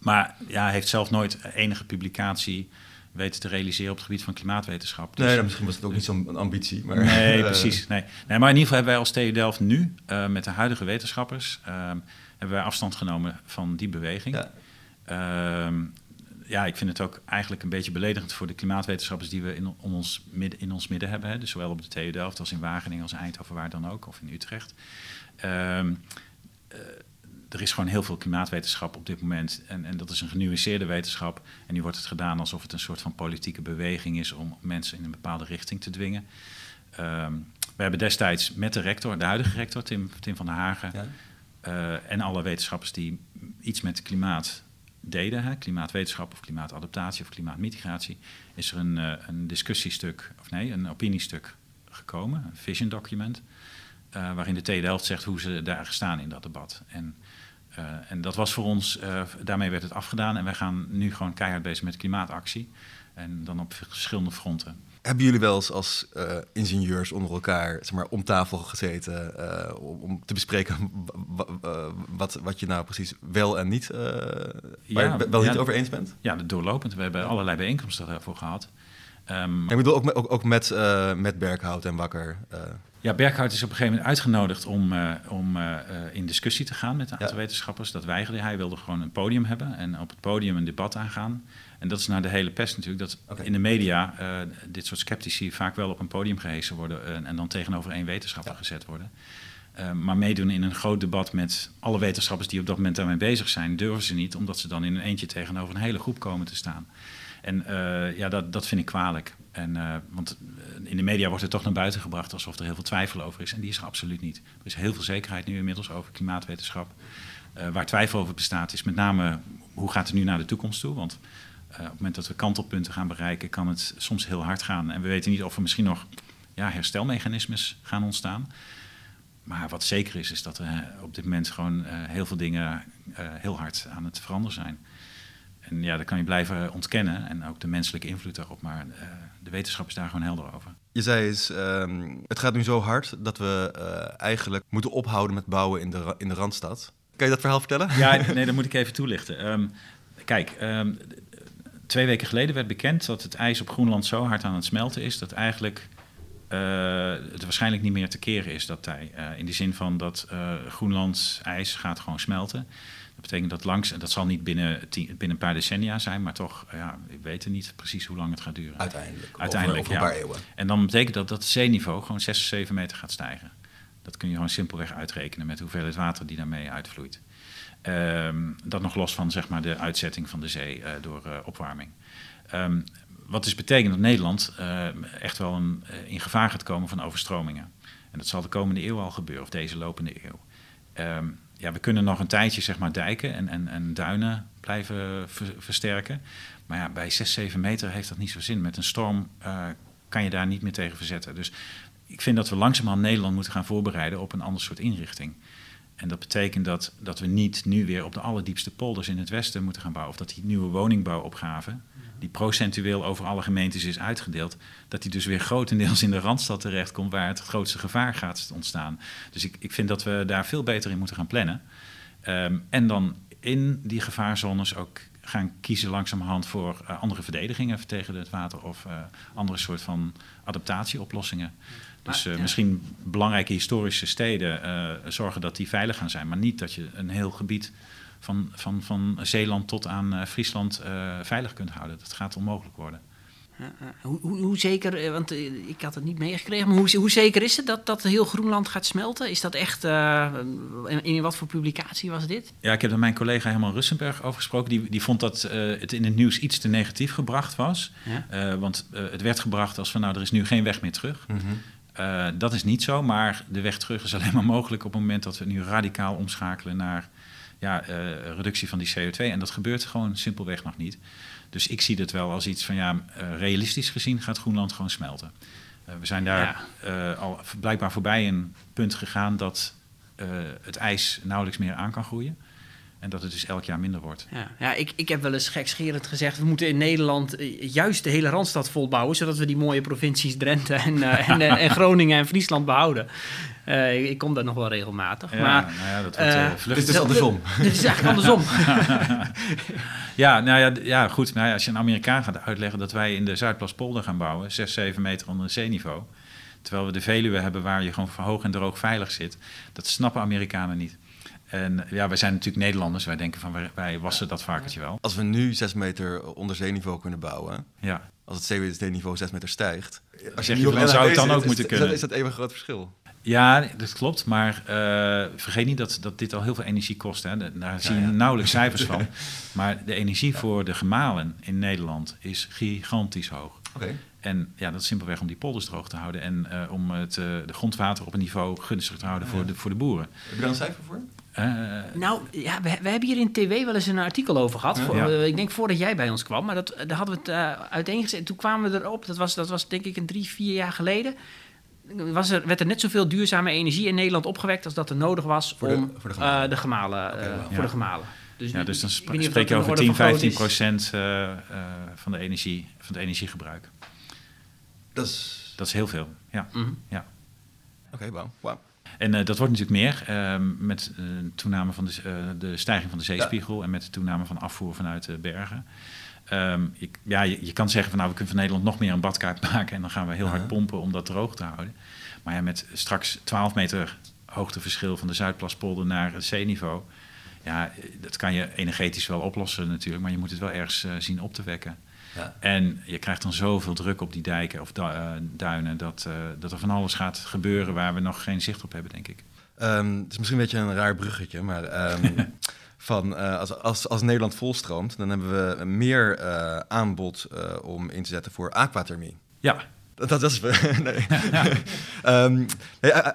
[SPEAKER 2] maar ja, heeft zelf nooit enige publicatie weten te realiseren op het gebied van klimaatwetenschap.
[SPEAKER 1] Dus, nee, misschien was het ook niet zo'n ambitie. Maar,
[SPEAKER 2] nee, precies. Nee. nee, maar in ieder geval hebben wij als TU Delft nu, uh, met de huidige wetenschappers, hebben wij afstand genomen van die beweging. Ja. Ehm, ja, ik vind het ook eigenlijk een beetje beledigend voor de klimaatwetenschappers die we in, ons, midden, in ons midden hebben. Hè. Dus zowel op de TU Delft als in Wageningen als Eindhoven, waar dan ook, of in Utrecht. Um, uh, er is gewoon heel veel klimaatwetenschap op dit moment. En, en dat is een genuanceerde wetenschap. En nu wordt het gedaan alsof het een soort van politieke beweging is om mensen in een bepaalde richting te dwingen. Um, we hebben destijds met de rector, de huidige rector, Tim, Tim van der Hagen, ja. uh, en alle wetenschappers die iets met klimaat deden, hè, klimaatwetenschap of klimaatadaptatie of klimaatmitigatie, is er een, uh, een discussiestuk, of nee, een opiniestuk gekomen, een vision document, uh, waarin de tweede helft zegt hoe ze daar staan in dat debat. En, uh, en dat was voor ons, daarmee werd het afgedaan en wij gaan nu gewoon keihard bezig met klimaatactie. En dan op verschillende fronten.
[SPEAKER 1] Hebben jullie wel eens als uh, ingenieurs onder elkaar zeg maar, om tafel gezeten uh, om te bespreken wat, wat je nou precies wel en niet, uh, ja, wel ja, niet over eens bent?
[SPEAKER 2] Ja, doorlopend. We hebben allerlei bijeenkomsten daarvoor gehad.
[SPEAKER 1] Um, ik bedoel ook, ook, ook met, met Berghout en Wakker.
[SPEAKER 2] Ja, Berghout is op een gegeven moment uitgenodigd om, om in discussie te gaan met een aantal ja. wetenschappers. Dat weigerde hij. wilde gewoon een podium hebben en op het podium een debat aangaan. En dat is naar de hele pest natuurlijk, dat okay. in de media uh, dit soort sceptici vaak wel op een podium gehezen worden en dan tegenover één wetenschapper ja. gezet worden. Maar meedoen in een groot debat met alle wetenschappers die op dat moment daarmee bezig zijn, durven ze niet, omdat ze dan in een eentje tegenover een hele groep komen te staan. En ja, dat, dat vind ik kwalijk. En, want in de media wordt het toch naar buiten gebracht alsof er heel veel twijfel over is. En die is er absoluut niet. Er is heel veel zekerheid nu inmiddels over klimaatwetenschap. waar twijfel over bestaat, is met name hoe gaat het nu naar de toekomst toe? Want op het moment dat we kantelpunten gaan bereiken, kan het soms heel hard gaan. En we weten niet of er misschien nog ja, herstelmechanismes gaan ontstaan. Maar wat zeker is, is dat er op dit moment gewoon heel veel dingen heel hard aan het veranderen zijn. En ja, dat kan je blijven ontkennen en ook de menselijke invloed daarop. Maar de wetenschap is daar gewoon helder over.
[SPEAKER 1] Je zei eens, ehm, het gaat nu zo hard dat we eigenlijk moeten ophouden met bouwen in de, in de Randstad. Kan je dat verhaal vertellen?
[SPEAKER 2] Ja, nee, dat moet ik even toelichten. Ehm, kijk, ehm, twee weken geleden werd bekend dat het ijs op Groenland zo hard aan het smelten is dat eigenlijk uh, het waarschijnlijk niet meer te keren is dat tij. Uh, in de zin van dat Groenlands ijs gaat gewoon smelten. Dat betekent dat langs, en dat zal niet binnen, binnen een paar decennia zijn, maar toch, ja, ik weet er niet precies hoe lang het gaat duren.
[SPEAKER 1] Uiteindelijk.
[SPEAKER 2] Uiteindelijk,
[SPEAKER 1] over, over een paar eeuwen.
[SPEAKER 2] En dan betekent dat dat het zeeniveau gewoon 6 of 7 meter gaat stijgen. Dat kun je gewoon simpelweg uitrekenen met hoeveelheid water die daarmee uitvloeit. Um, dat nog los van zeg maar, de uitzetting van de zee uh, door uh, opwarming. Um, wat dus betekent dat Nederland uh, echt wel een, in gevaar gaat komen van overstromingen. En dat zal de komende eeuw al gebeuren, of deze lopende eeuw. Um, ja, we kunnen nog een tijdje zeg maar, dijken en, en, en duinen blijven ver, versterken. Maar ja, bij 6, 7 meter heeft dat niet zo zin. Met een storm kan je daar niet meer tegen verzetten. Dus ik vind dat we langzamerhand Nederland moeten gaan voorbereiden op een ander soort inrichting. En dat betekent dat, dat we niet nu weer op de allerdiepste polders in het westen moeten gaan bouwen. Of dat die nieuwe woningbouwopgave, die procentueel over alle gemeentes is uitgedeeld, dat die dus weer grotendeels in de Randstad terechtkomt waar het grootste gevaar gaat ontstaan. Dus ik, ik vind dat we daar veel beter in moeten gaan plannen. Um, en dan in die gevaarzones ook gaan kiezen langzamerhand voor uh, andere verdedigingen tegen het water of uh, andere soort van adaptatieoplossingen. Dus uh, ja. misschien belangrijke historische steden zorgen dat die veilig gaan zijn, maar niet dat je een heel gebied van, van, van Zeeland tot aan uh, Friesland veilig kunt houden. Dat gaat onmogelijk worden.
[SPEAKER 3] Hoe, hoe, hoe, zeker, want ik had het niet meegekregen, maar hoe, hoe, zeker is het dat, dat heel Groenland gaat smelten? Is dat echt, in, in, wat voor publicatie was dit?
[SPEAKER 2] Ja, ik heb er mijn collega Herman Russenberg over gesproken. Die, die vond dat het in het nieuws iets te negatief gebracht was. Ja? want het werd gebracht als van nou, er is nu geen weg meer terug. Mm -hmm. Dat is niet zo, maar de weg terug is alleen maar mogelijk op het moment dat we nu radicaal omschakelen naar ja, uh, reductie van die CO2. En dat gebeurt gewoon simpelweg nog niet. Dus ik zie het wel als iets van ja, uh, realistisch gezien gaat Groenland gewoon smelten. we zijn daar ja. al blijkbaar voorbij een punt gegaan dat het ijs nauwelijks meer aan kan groeien. En dat het dus elk jaar minder wordt.
[SPEAKER 3] Ja, ja ik, ik heb wel eens gekscherend gezegd... we moeten in Nederland eh, juist de hele Randstad volbouwen... zodat we die mooie provincies Drenthe en, uh, en, en, Groningen en Friesland behouden. Uh, ik kom daar nog wel regelmatig.
[SPEAKER 2] Ja,
[SPEAKER 3] maar,
[SPEAKER 2] nou ja, dat wordt uh, vlucht.
[SPEAKER 1] Dit is andersom.
[SPEAKER 3] Dit is eigenlijk andersom.
[SPEAKER 2] ja, nou ja, ja goed. Nou ja, als je een Amerikaan gaat uitleggen... dat wij in de Zuidplaspolder gaan bouwen... 6, 7 meter onder het zeeniveau... terwijl we de Veluwe hebben waar je gewoon hoog en droog veilig zit... dat snappen Amerikanen niet. En ja, wij zijn natuurlijk Nederlanders. Wij denken van wij, wij wassen dat varkentje wel.
[SPEAKER 1] Als we nu 6 meter onder zeeniveau kunnen bouwen.
[SPEAKER 2] Ja.
[SPEAKER 1] Als het zeeniveau 6 meter stijgt.
[SPEAKER 2] Als je je, dan zou het dan ook moeten
[SPEAKER 1] is,
[SPEAKER 2] kunnen.
[SPEAKER 1] Is dat, is dat even een groot verschil?
[SPEAKER 2] Ja, dat klopt. Maar uh, vergeet niet dat, dat dit al heel veel energie kost. Hè. Daar zie je ja, ja. nauwelijks cijfers van. Maar de energie voor de gemalen in Nederland is gigantisch hoog.
[SPEAKER 1] Okay.
[SPEAKER 2] En ja, dat is simpelweg om die polders droog te houden. En uh, om het, uh, de grondwater op een niveau gunstig te houden voor, de, voor de boeren.
[SPEAKER 1] Heb je daar een cijfer voor?
[SPEAKER 3] Uh, nou, ja, we, we, hebben hier in TV wel eens een artikel over gehad. Voor, ja. uh, ik denk voordat jij bij ons kwam. Maar dat, daar hadden we het uh, uiteengezet. Toen kwamen we erop. Dat was, dat was denk ik een drie, vier jaar geleden. Was er, werd er net zoveel duurzame energie in Nederland opgewekt... als dat er nodig was
[SPEAKER 1] voor de,
[SPEAKER 3] om
[SPEAKER 1] voor de gemalen.
[SPEAKER 3] de gemalen, okay, wow. voor de gemalen.
[SPEAKER 2] Dus, ja, dus dan sp spreek je over 10, 15 procent van, de energie, van het energiegebruik.
[SPEAKER 1] Dat is...
[SPEAKER 2] Dat is heel veel, ja.
[SPEAKER 3] Mm
[SPEAKER 2] -hmm. ja.
[SPEAKER 1] Oké, okay, wow. wow.
[SPEAKER 2] En uh, dat wordt natuurlijk meer uh, met de uh, toename van de, uh, de stijging van de zeespiegel ja. en met de toename van afvoer vanuit de bergen. Um, je, ja, je, je, kan zeggen van nou, we kunnen van Nederland nog meer een badkaart maken en dan gaan we heel hard pompen om dat droog te houden. Maar ja, met straks 12 meter hoogteverschil van de Zuidplaspolder naar het zeeniveau, ja, dat kan je energetisch wel oplossen natuurlijk, maar je moet het wel ergens zien op te wekken.
[SPEAKER 1] Ja.
[SPEAKER 2] En je krijgt dan zoveel druk op die dijken of duinen dat, uh, dat er van alles gaat gebeuren waar we nog geen zicht op hebben, denk ik.
[SPEAKER 1] Um, het is misschien een beetje een raar bruggetje, maar um, van, uh, als, als, als Nederland volstroomt, dan hebben we meer aanbod om in te zetten voor aquathermie.
[SPEAKER 2] Ja,
[SPEAKER 1] Dat, is... nee. um,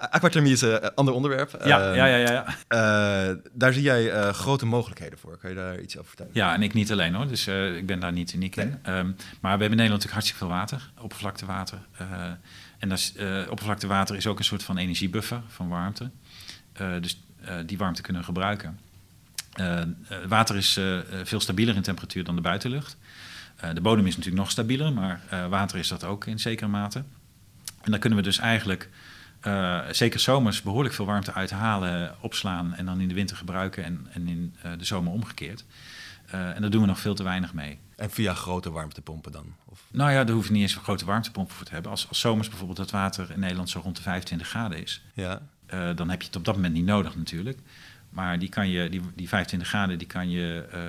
[SPEAKER 1] aquathermie is een ander onderwerp.
[SPEAKER 2] Ja, ja, ja. ja,
[SPEAKER 1] ja. daar zie jij grote mogelijkheden voor. Kan je daar iets over vertellen?
[SPEAKER 2] Ja, en ik niet alleen hoor. Dus ik ben daar niet uniek in. Um, maar we hebben in Nederland natuurlijk hartstikke veel water. Oppervlaktewater. en dat is, oppervlaktewater is ook een soort van energiebuffer van warmte. dus die warmte kunnen we gebruiken. water is veel stabieler in temperatuur dan de buitenlucht. Eh, de bodem is natuurlijk nog stabieler, maar eh, water is dat ook in zekere mate. En dan kunnen we dus eigenlijk, uh, zeker zomers, behoorlijk veel warmte uithalen, opslaan en dan in de winter gebruiken en, en in de zomer omgekeerd. en daar doen we nog veel te weinig mee.
[SPEAKER 1] En via grote warmtepompen dan?
[SPEAKER 2] Of? Nou ja, daar hoef je niet eens grote warmtepompen voor te hebben. Als, als zomers bijvoorbeeld het water in Nederland zo rond de 25 graden is, ja. dan heb je het op dat moment niet nodig natuurlijk. Maar die, kan je, die, die 25 graden die kan je uh,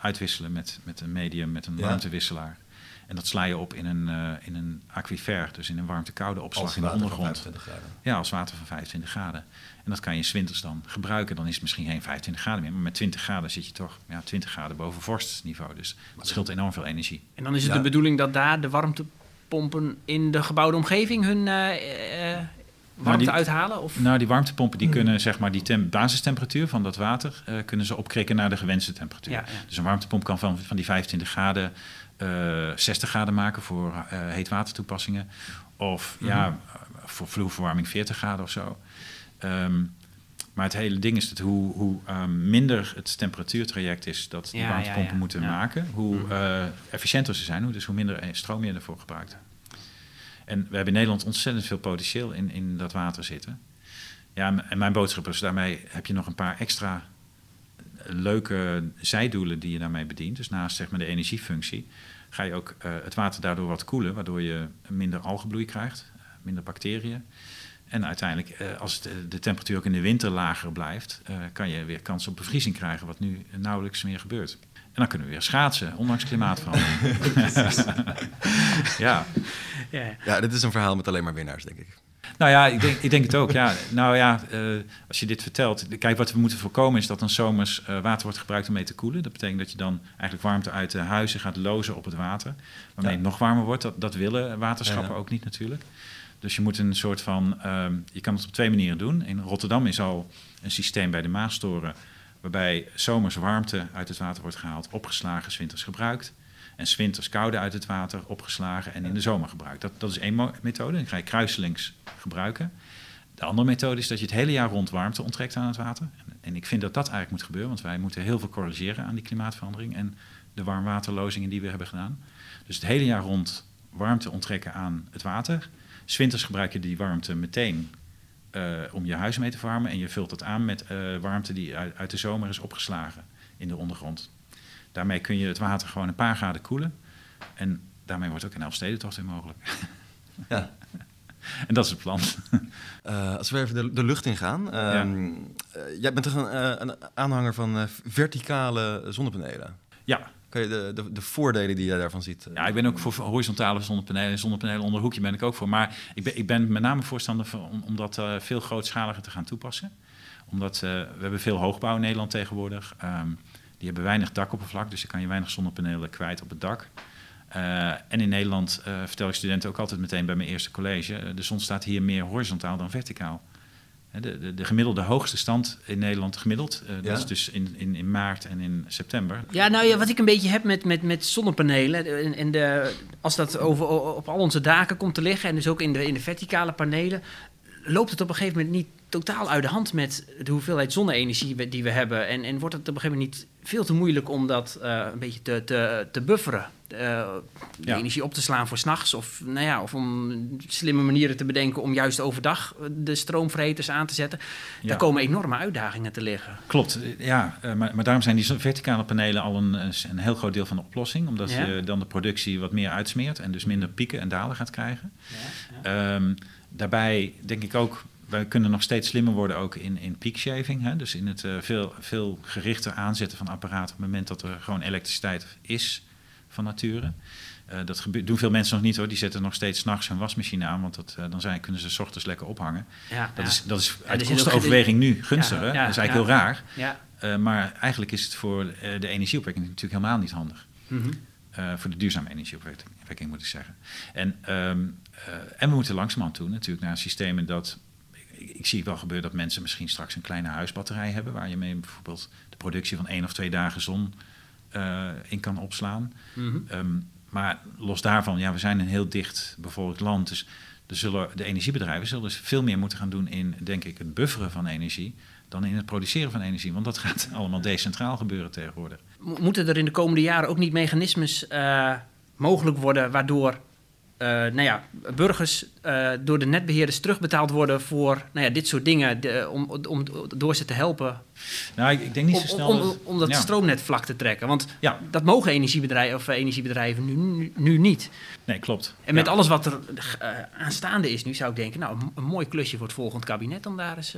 [SPEAKER 2] uitwisselen met, met een medium, met een warmtewisselaar. En dat sla je op in een, uh, in een aquifer, dus in een warmte-koude opslag in de ondergrond. Ja, als water van 25 graden. En dat kan je winters dan gebruiken. Dan is het misschien geen 25 graden meer, maar met 20 graden zit je toch ja, 20 graden boven vorstniveau. Dus dat scheelt enorm veel energie.
[SPEAKER 3] En dan is het de bedoeling dat daar de warmtepompen in de gebouwde omgeving hun uh, warmte nou, uithalen? Of?
[SPEAKER 2] Nou, die warmtepompen die kunnen zeg maar die basistemperatuur van dat water uh, kunnen ze opkrikken naar de gewenste temperatuur. Dus een warmtepomp kan van, van die 25 graden uh, eh, 60 graden maken voor uh, heetwatertoepassingen. Of mm ja, voor vloerverwarming 40 graden of zo. Um, maar het hele ding is dat hoe, hoe um, minder het temperatuurtraject is dat die warmtepompen moeten maken, hoe uh, efficiënter ze zijn, dus hoe minder stroom je ervoor gebruikt. En we hebben in Nederland ontzettend veel potentieel in, in dat water zitten. Ja, en mijn boodschap is daarmee heb je nog een paar extra leuke zijdoelen die je daarmee bedient. Dus naast zeg maar, de energiefunctie ga je ook uh, het water daardoor wat koelen, waardoor je minder algenbloei krijgt, minder bacteriën. En uiteindelijk, uh, als de, temperatuur ook in de winter lager blijft, kan je weer kans op bevriezing krijgen, wat nu nauwelijks meer gebeurt. En dan kunnen we weer schaatsen, ondanks klimaatverandering.
[SPEAKER 1] ja. ja. dit is een verhaal met alleen maar winnaars, denk ik.
[SPEAKER 2] Nou ja, ik denk, ik denk het ook. Ja. Nou ja, uh, als je dit vertelt. Kijk, wat we moeten voorkomen is dat dan zomers uh, water wordt gebruikt om mee te koelen. Dat betekent dat je dan eigenlijk warmte uit de huizen gaat lozen op het water. Waarmee het nog warmer wordt. Dat, dat willen waterschappen ook niet natuurlijk. Dus je moet een soort van. Uh, je kan het op twee manieren doen. In Rotterdam is al een systeem bij de Maastoren waarbij zomers warmte uit het water wordt gehaald, opgeslagen, winters gebruikt. En winters koude uit het water, opgeslagen en in de zomer gebruikt. Dat, dat is één methode, dan ga je kruiselings gebruiken. De andere methode is dat je het hele jaar rond warmte onttrekt aan het water. En, ik vind dat dat eigenlijk moet gebeuren, want wij moeten heel veel corrigeren aan die klimaatverandering en de warmwaterlozingen die we hebben gedaan. Dus het hele jaar rond warmte onttrekken aan het water. Winters gebruik je die warmte meteen uh, om je huis mee te verwarmen. En je vult het aan met uh, warmte die uit, uit, de zomer is opgeslagen in de ondergrond. Daarmee kun je het water gewoon een paar graden koelen. En daarmee wordt ook een Elfstedentocht weer mogelijk. Ja. en dat is het plan.
[SPEAKER 1] Uh, als we even de, de lucht ingaan. Um, ja. Ehm, jij bent toch een, een aanhanger van verticale zonnepanelen?
[SPEAKER 2] Ja,
[SPEAKER 1] de, de, de, voordelen die je daarvan ziet?
[SPEAKER 2] Ja, ik ben ook voor horizontale zonnepanelen. Zonnepanelen onder hoekje ben ik ook voor. Maar ik ben, ik ben met name voorstander van, om, dat uh, veel grootschaliger te gaan toepassen. Omdat uh, we hebben veel hoogbouw in Nederland tegenwoordig. Um, die hebben weinig dakoppervlak, dus dan kan je weinig zonnepanelen kwijt op het dak. En in Nederland vertel ik studenten ook altijd meteen bij mijn eerste college... de zon staat hier meer horizontaal dan verticaal. De, de, de, gemiddelde hoogste stand in Nederland gemiddeld. Uh, dat is dus in, in, in maart en in september.
[SPEAKER 3] Ja, nou ja, wat ik een beetje heb met, met, met zonnepanelen. En, en de, als dat over, op al onze daken komt te liggen. En dus ook in de, in de verticale panelen. Loopt het op een gegeven moment niet totaal uit de hand met de hoeveelheid zonne-energie die we hebben. En, en wordt het op een gegeven moment niet veel te moeilijk om dat uh, een beetje te, te, te bufferen? Uh, de energie op te slaan voor s'nachts. Of, nou ja, of om slimme manieren te bedenken om juist overdag de stroomvreters aan te zetten. Ja. Daar komen enorme uitdagingen te liggen.
[SPEAKER 2] Klopt, ja. Maar, maar, daarom zijn die verticale panelen al een, een heel groot deel van de oplossing. Omdat je dan de productie wat meer uitsmeert en dus minder pieken en dalen gaat krijgen. Um, daarbij denk ik ook wij kunnen nog steeds slimmer worden ook in, in peak shaving. Hè? Dus in het uh, veel, veel gerichter aanzetten van apparaten op het moment dat er gewoon elektriciteit is van nature. Uh, dat doen veel mensen nog niet hoor. Die zetten nog steeds s'nachts hun wasmachine aan, want dat, uh, dan zijn, kunnen ze s ochtends lekker ophangen. Ja, dat, Is, dat is uit ja, kostenoverweging nu gunstig. hè? dat is eigenlijk heel raar. Uh, maar eigenlijk is het voor de energieopwekking natuurlijk helemaal niet handig. Mm -hmm. voor de duurzame energieopwekking moet ik zeggen. En, ehm, en we moeten langzamerhand toe natuurlijk naar systemen dat ik, zie wel gebeuren dat mensen misschien straks een kleine huisbatterij hebben, waar je mee bijvoorbeeld de productie van één of twee dagen zon in kan opslaan. Mhm. Ehm, maar los daarvan, ja, we zijn een heel dicht bevolkt land. Dus er zullen, de energiebedrijven zullen dus veel meer moeten gaan doen in, denk ik, het bufferen van energie. dan in het produceren van energie. Want dat gaat allemaal decentraal gebeuren tegenwoordig.
[SPEAKER 3] Moeten er in de komende jaren ook niet mechanismes uh, mogelijk worden. waardoor uh, nou ja, burgers uh, door de netbeheerders terugbetaald worden voor nou ja, dit soort dingen, de, om, om door ze te helpen.
[SPEAKER 2] Nou, ik, ik denk niet zo snel.
[SPEAKER 3] Om, om, om dat stroomnet vlak te trekken. Want ja. dat mogen energiebedrijven, of energiebedrijven nu, nu, niet.
[SPEAKER 2] Nee, klopt.
[SPEAKER 3] En met alles wat er uh, aanstaande is nu, zou ik denken, nou, een, mooi klusje voor het volgend kabinet om daar eens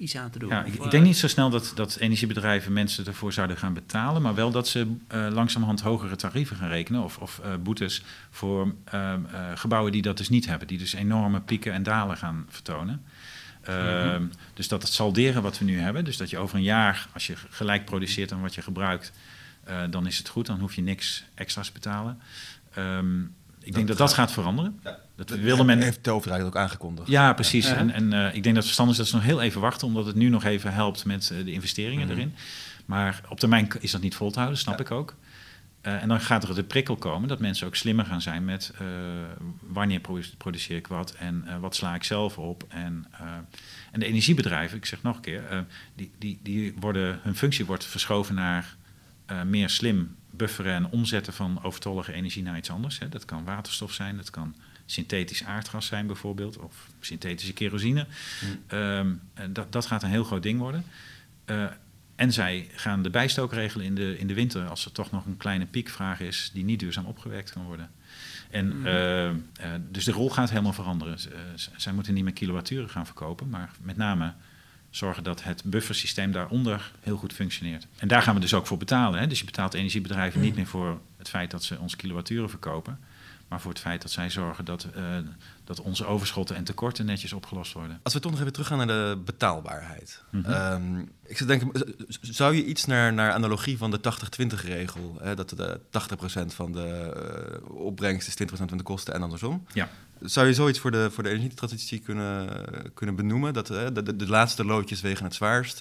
[SPEAKER 3] iets aan te doen.
[SPEAKER 2] Ja, ik, ik, denk niet zo snel dat, dat energiebedrijven mensen ervoor zouden gaan betalen, maar wel dat ze uh, langzamerhand hogere tarieven gaan rekenen of, of uh, boetes voor uh, gebouwen die dat dus niet hebben, die dus enorme pieken en dalen gaan vertonen. Mm Dus dat het salderen wat we nu hebben, dus dat je over een jaar, als je gelijk produceert aan wat je gebruikt, dan is het goed, dan hoef je niks extra's te betalen. Um, ik denk dat dat gaat veranderen. Ja.
[SPEAKER 1] Dat wilde men... heeft de overheid ook aangekondigd.
[SPEAKER 2] Ja, precies. En, en uh, ik denk dat het verstandig is dat ze nog heel even wachten, omdat het nu nog even helpt met uh, de investeringen mm erin. Maar op termijn is dat niet vol te houden, snap ik ook. Uh, en dan gaat er de prikkel komen dat mensen ook slimmer gaan zijn met wanneer produceer ik wat en wat sla ik zelf op. En, en de energiebedrijven, ik zeg nog een keer, die, die, die worden, hun functie wordt verschoven naar meer slim bufferen en omzetten van overtollige energie naar iets anders. Hè. Dat kan waterstof zijn, dat kan synthetisch aardgas zijn bijvoorbeeld, of synthetische kerosine. Mm. dat, dat gaat een heel groot ding worden. Uh, en zij gaan de bijstook regelen in de, in de winter als er toch nog een kleine piekvraag is die niet duurzaam opgewekt kan worden. En, mm. uh, dus de rol gaat helemaal veranderen. zij moeten niet meer kilowatturen gaan verkopen, maar met name zorgen dat het buffersysteem daaronder heel goed functioneert. En daar gaan we dus ook voor betalen. Hè? Dus je betaalt energiebedrijven niet meer voor het feit dat ze ons kilowatturen verkopen, maar voor het feit dat zij zorgen dat, uh, dat onze overschotten en tekorten netjes opgelost worden.
[SPEAKER 1] Als we toch nog even teruggaan naar de betaalbaarheid. Mm ik zou denken, zou je iets naar, naar analogie van de 80-20 regel, hè, dat de 80% van de uh, opbrengst is 20% van de kosten en andersom.
[SPEAKER 2] Ja.
[SPEAKER 1] Zou je zoiets voor de, voor de energietransitie kunnen, kunnen benoemen? Dat de, de, de laatste loodjes wegen het zwaarst.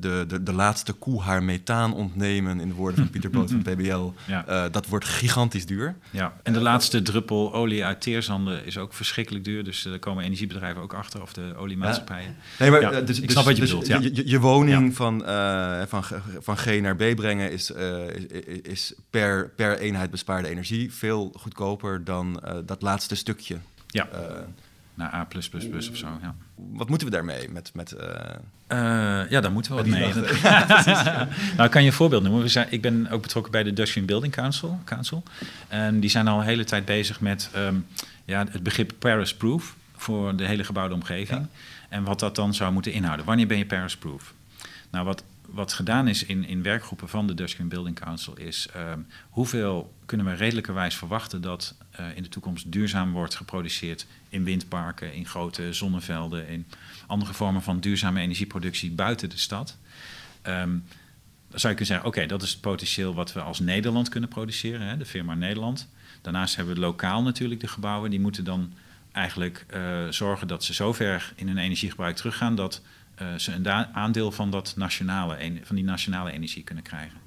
[SPEAKER 1] De, de, de laatste koe haar methaan ontnemen, in de woorden van Pieter Boot van PBL. Ja. Uh, dat wordt gigantisch duur.
[SPEAKER 2] Ja, en de laatste druppel olie uit teerzanden is ook verschrikkelijk duur. Dus daar komen energiebedrijven ook achter, of de oliemaatschappijen.
[SPEAKER 1] Nee, maar ja, dus, ik snap dus, wat je dus bedoelt. Je, je, woning van, uh, van, van G naar B brengen is, is, is, per, per eenheid bespaarde energie veel goedkoper dan dat laatste stukje.
[SPEAKER 2] Ja naar A++ of zo. Ja.
[SPEAKER 1] Wat moeten we daarmee? Met, met, uh...
[SPEAKER 2] Uh, ja, daar moeten we wat mee. nou, ik kan je een voorbeeld noemen. We zijn, ik ben ook betrokken bij de Dutch Green Building Council, Council. En die zijn al een hele tijd bezig met um, ja, het begrip Paris-proof voor de hele gebouwde omgeving. En wat dat dan zou moeten inhouden. Wanneer ben je Paris-proof? Nou, wat wat gedaan is in, in werkgroepen van de Dutch Green Building Council is um, hoeveel kunnen we redelijkerwijs verwachten dat uh, in de toekomst duurzaam wordt geproduceerd in windparken, in grote zonnevelden, in andere vormen van duurzame energieproductie buiten de stad. Um, dan zou je kunnen zeggen, oké, dat is het potentieel wat we als Nederland kunnen produceren, hè, de firma Nederland. Daarnaast hebben we lokaal natuurlijk de gebouwen, die moeten dan eigenlijk uh, zorgen dat ze zover in hun energiegebruik teruggaan dat ze een aandeel van, dat nationale, van die nationale energie kunnen krijgen.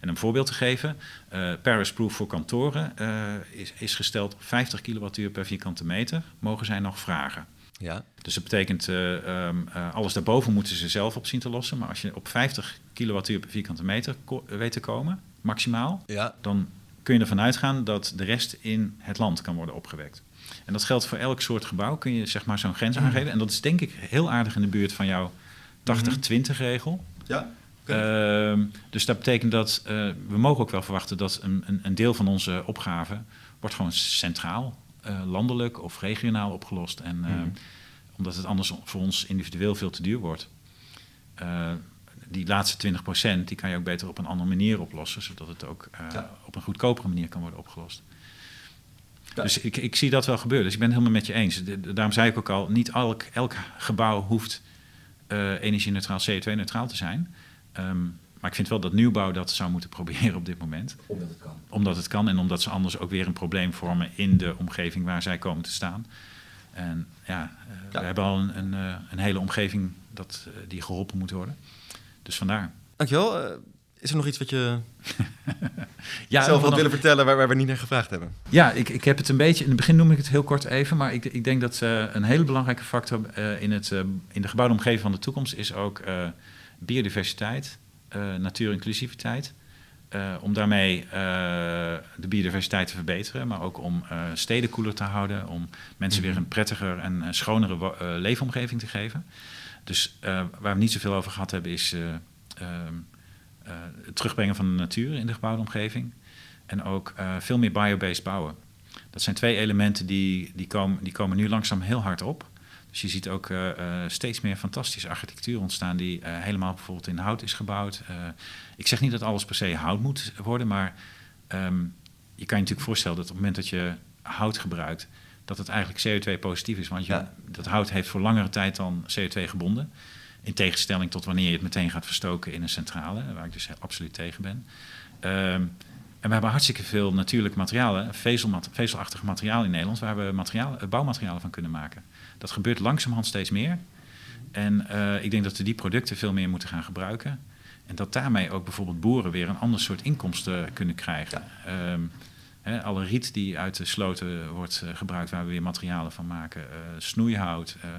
[SPEAKER 2] En een voorbeeld te geven, uh, Paris Proof voor kantoren uh, is, is gesteld op 50 kilowattuur per vierkante meter, mogen zij nog vragen.
[SPEAKER 1] Ja.
[SPEAKER 2] Dus dat betekent, uh, um, alles daarboven moeten ze zelf op zien te lossen. Maar als je op 50 kilowattuur per vierkante meter weet te komen, maximaal,
[SPEAKER 1] ja.
[SPEAKER 2] dan kun je ervan uitgaan dat de rest in het land kan worden opgewekt. En dat geldt voor elk soort gebouw, kun je zeg maar zo'n grens aangeven. En dat is denk ik heel aardig in de buurt van jouw 80-20 regel.
[SPEAKER 1] Ja.
[SPEAKER 2] Uh, dus dat betekent dat uh, we mogen ook wel verwachten dat een, een, een, deel van onze opgaven wordt gewoon centraal, uh, landelijk of regionaal opgelost. En mm omdat het anders voor ons individueel veel te duur wordt. die laatste 20% die kan je ook beter op een andere manier oplossen, zodat het ook ja. op een goedkopere manier kan worden opgelost. Dus ik, ik zie dat wel gebeuren. Dus ik ben het helemaal met je eens. daarom zei ik ook al, niet elk gebouw hoeft energie-neutraal, CO2-neutraal te zijn. Um, maar ik vind wel dat nieuwbouw dat zou moeten proberen op dit moment.
[SPEAKER 1] Omdat het kan.
[SPEAKER 2] Omdat het kan en omdat ze anders ook weer een probleem vormen in de omgeving waar zij komen te staan. En ja, we hebben al een, een, een hele omgeving dat, die geholpen moet worden. Dus vandaar.
[SPEAKER 1] Dankjewel. Is er nog iets wat je ja, zelf had willen vertellen waar, waar, we niet naar gevraagd hebben?
[SPEAKER 2] Ja, ik, ik heb het een beetje, in het begin noem ik het heel kort even, maar ik, ik denk dat uh, een hele belangrijke factor uh, in, het, uh, in de gebouwde omgeving van de toekomst is ook biodiversiteit, natuurinclusiviteit. om daarmee de biodiversiteit te verbeteren, maar ook om steden koeler te houden, om mensen weer mhm. een prettiger en schonere leefomgeving te geven. Dus waar we niet zoveel over gehad hebben is ehm, eh, het terugbrengen van de natuur in de gebouwde omgeving. En ook eh, veel meer biobased bouwen. Dat zijn twee elementen die, die, komen, die komen nu langzaam heel hard op. Dus je ziet ook uh, steeds meer fantastische architectuur ontstaan die helemaal bijvoorbeeld in hout is gebouwd. ik zeg niet dat alles per se hout moet worden, maar um, je kan je natuurlijk voorstellen dat op het moment dat je hout gebruikt, dat het eigenlijk CO2-positief is. Want je, dat hout heeft voor langere tijd dan CO2 gebonden. In tegenstelling tot wanneer je het meteen gaat verstoken in een centrale, waar ik dus absoluut tegen ben. Ehm, en we hebben hartstikke veel natuurlijke materialen, vezelmat vezelachtig materiaal in Nederland, waar we materiaal, eh, bouwmaterialen van kunnen maken. Dat gebeurt langzamerhand steeds meer. En uh, ik denk dat we die producten veel meer moeten gaan gebruiken. En dat daarmee ook bijvoorbeeld boeren weer een ander soort inkomsten kunnen krijgen. Ja. Um, alle riet die uit de sloten wordt uh, gebruikt, waar we weer materialen van maken. Uh, snoeihout. Uh,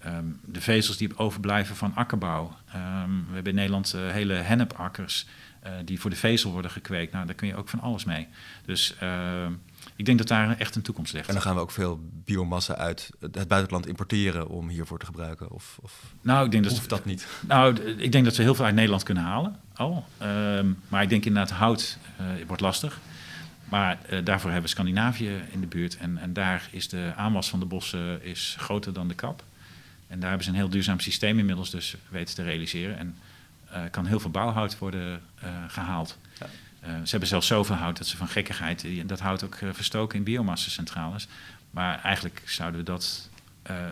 [SPEAKER 2] Ehm, de vezels die overblijven van akkerbouw. Ehm, we hebben in Nederland uh, hele hennepakkers uh, die voor de vezel worden gekweekt. Nou, daar kun je ook van alles mee. Dus ehm, ik denk dat daar echt een toekomst ligt.
[SPEAKER 1] En dan gaan we ook veel biomassa uit het buitenland importeren om hiervoor te gebruiken? Of, of
[SPEAKER 2] nou, ik denk dat,
[SPEAKER 1] dat niet?
[SPEAKER 2] Nou, ik denk dat we heel veel uit Nederland kunnen halen al. maar ik denk inderdaad, hout uh, wordt lastig. Maar daarvoor hebben we Scandinavië in de buurt. En, en daar is de aanwas van de bossen is groter dan de kap. En daar hebben ze een heel duurzaam systeem inmiddels dus weten te realiseren. En uh, kan heel veel bouwhout worden uh, gehaald. Ja. Uh, ze hebben zelfs zoveel hout dat ze van gekkigheid dat hout ook verstoken in biomassacentrales. Maar eigenlijk zouden we dat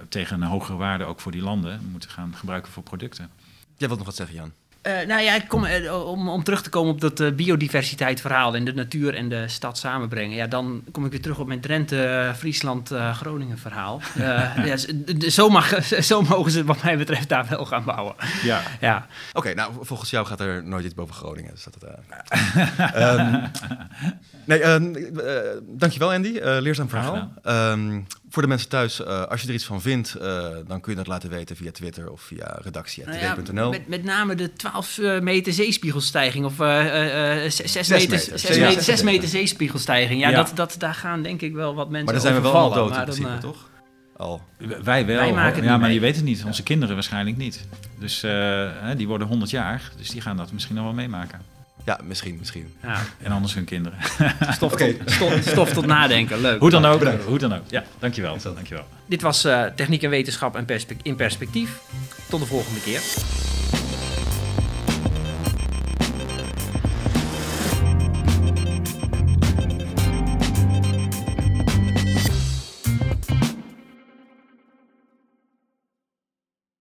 [SPEAKER 2] tegen een hogere waarde ook voor die landen moeten gaan gebruiken voor producten.
[SPEAKER 1] Jij wilt nog wat zeggen, Jan?
[SPEAKER 3] Uh, nou ja, kom, uh, om, om terug te komen op dat uh, biodiversiteitsverhaal en de natuur en de stad samenbrengen. Ja, dan kom ik weer terug op mijn Drenthe, Friesland, Groningen verhaal. ja, zo, mag, zo mogen ze wat mij betreft daar wel gaan bouwen.
[SPEAKER 1] Ja. ja. Oké, nou volgens jou gaat er nooit iets boven Groningen. Dus dat het, um, nee, dankjewel Andy, leerzaam verhaal. Um, voor de mensen thuis, uh, als je er iets van vindt, uh, dan kun je dat laten weten via Twitter of via redactie.tv.nl. Nou
[SPEAKER 3] ja, met, met, name de 12 uh, meter zeespiegelstijging of 6, meter, 6 meter, 6 meter zeespiegelstijging. Ja, ja. Dat, dat, daar gaan denk ik wel wat mensen
[SPEAKER 1] Maar dan zijn we wel al dood in principe, toch?
[SPEAKER 2] Al. Wij wel, Wij maken ja, maar je weet het niet. Onze kinderen waarschijnlijk niet. Dus die worden 100 jaar, dus die gaan dat misschien nog wel meemaken.
[SPEAKER 1] Ja, misschien, misschien. Ja.
[SPEAKER 2] En anders hun kinderen.
[SPEAKER 3] Stof, tot, stof, stof, tot nadenken, leuk.
[SPEAKER 2] Hoe dan ook, hoe dan ook. Ja, dankjewel. dankjewel.
[SPEAKER 3] Dit was uh, Techniek en Wetenschap en perspe in Perspectief. Tot de volgende keer.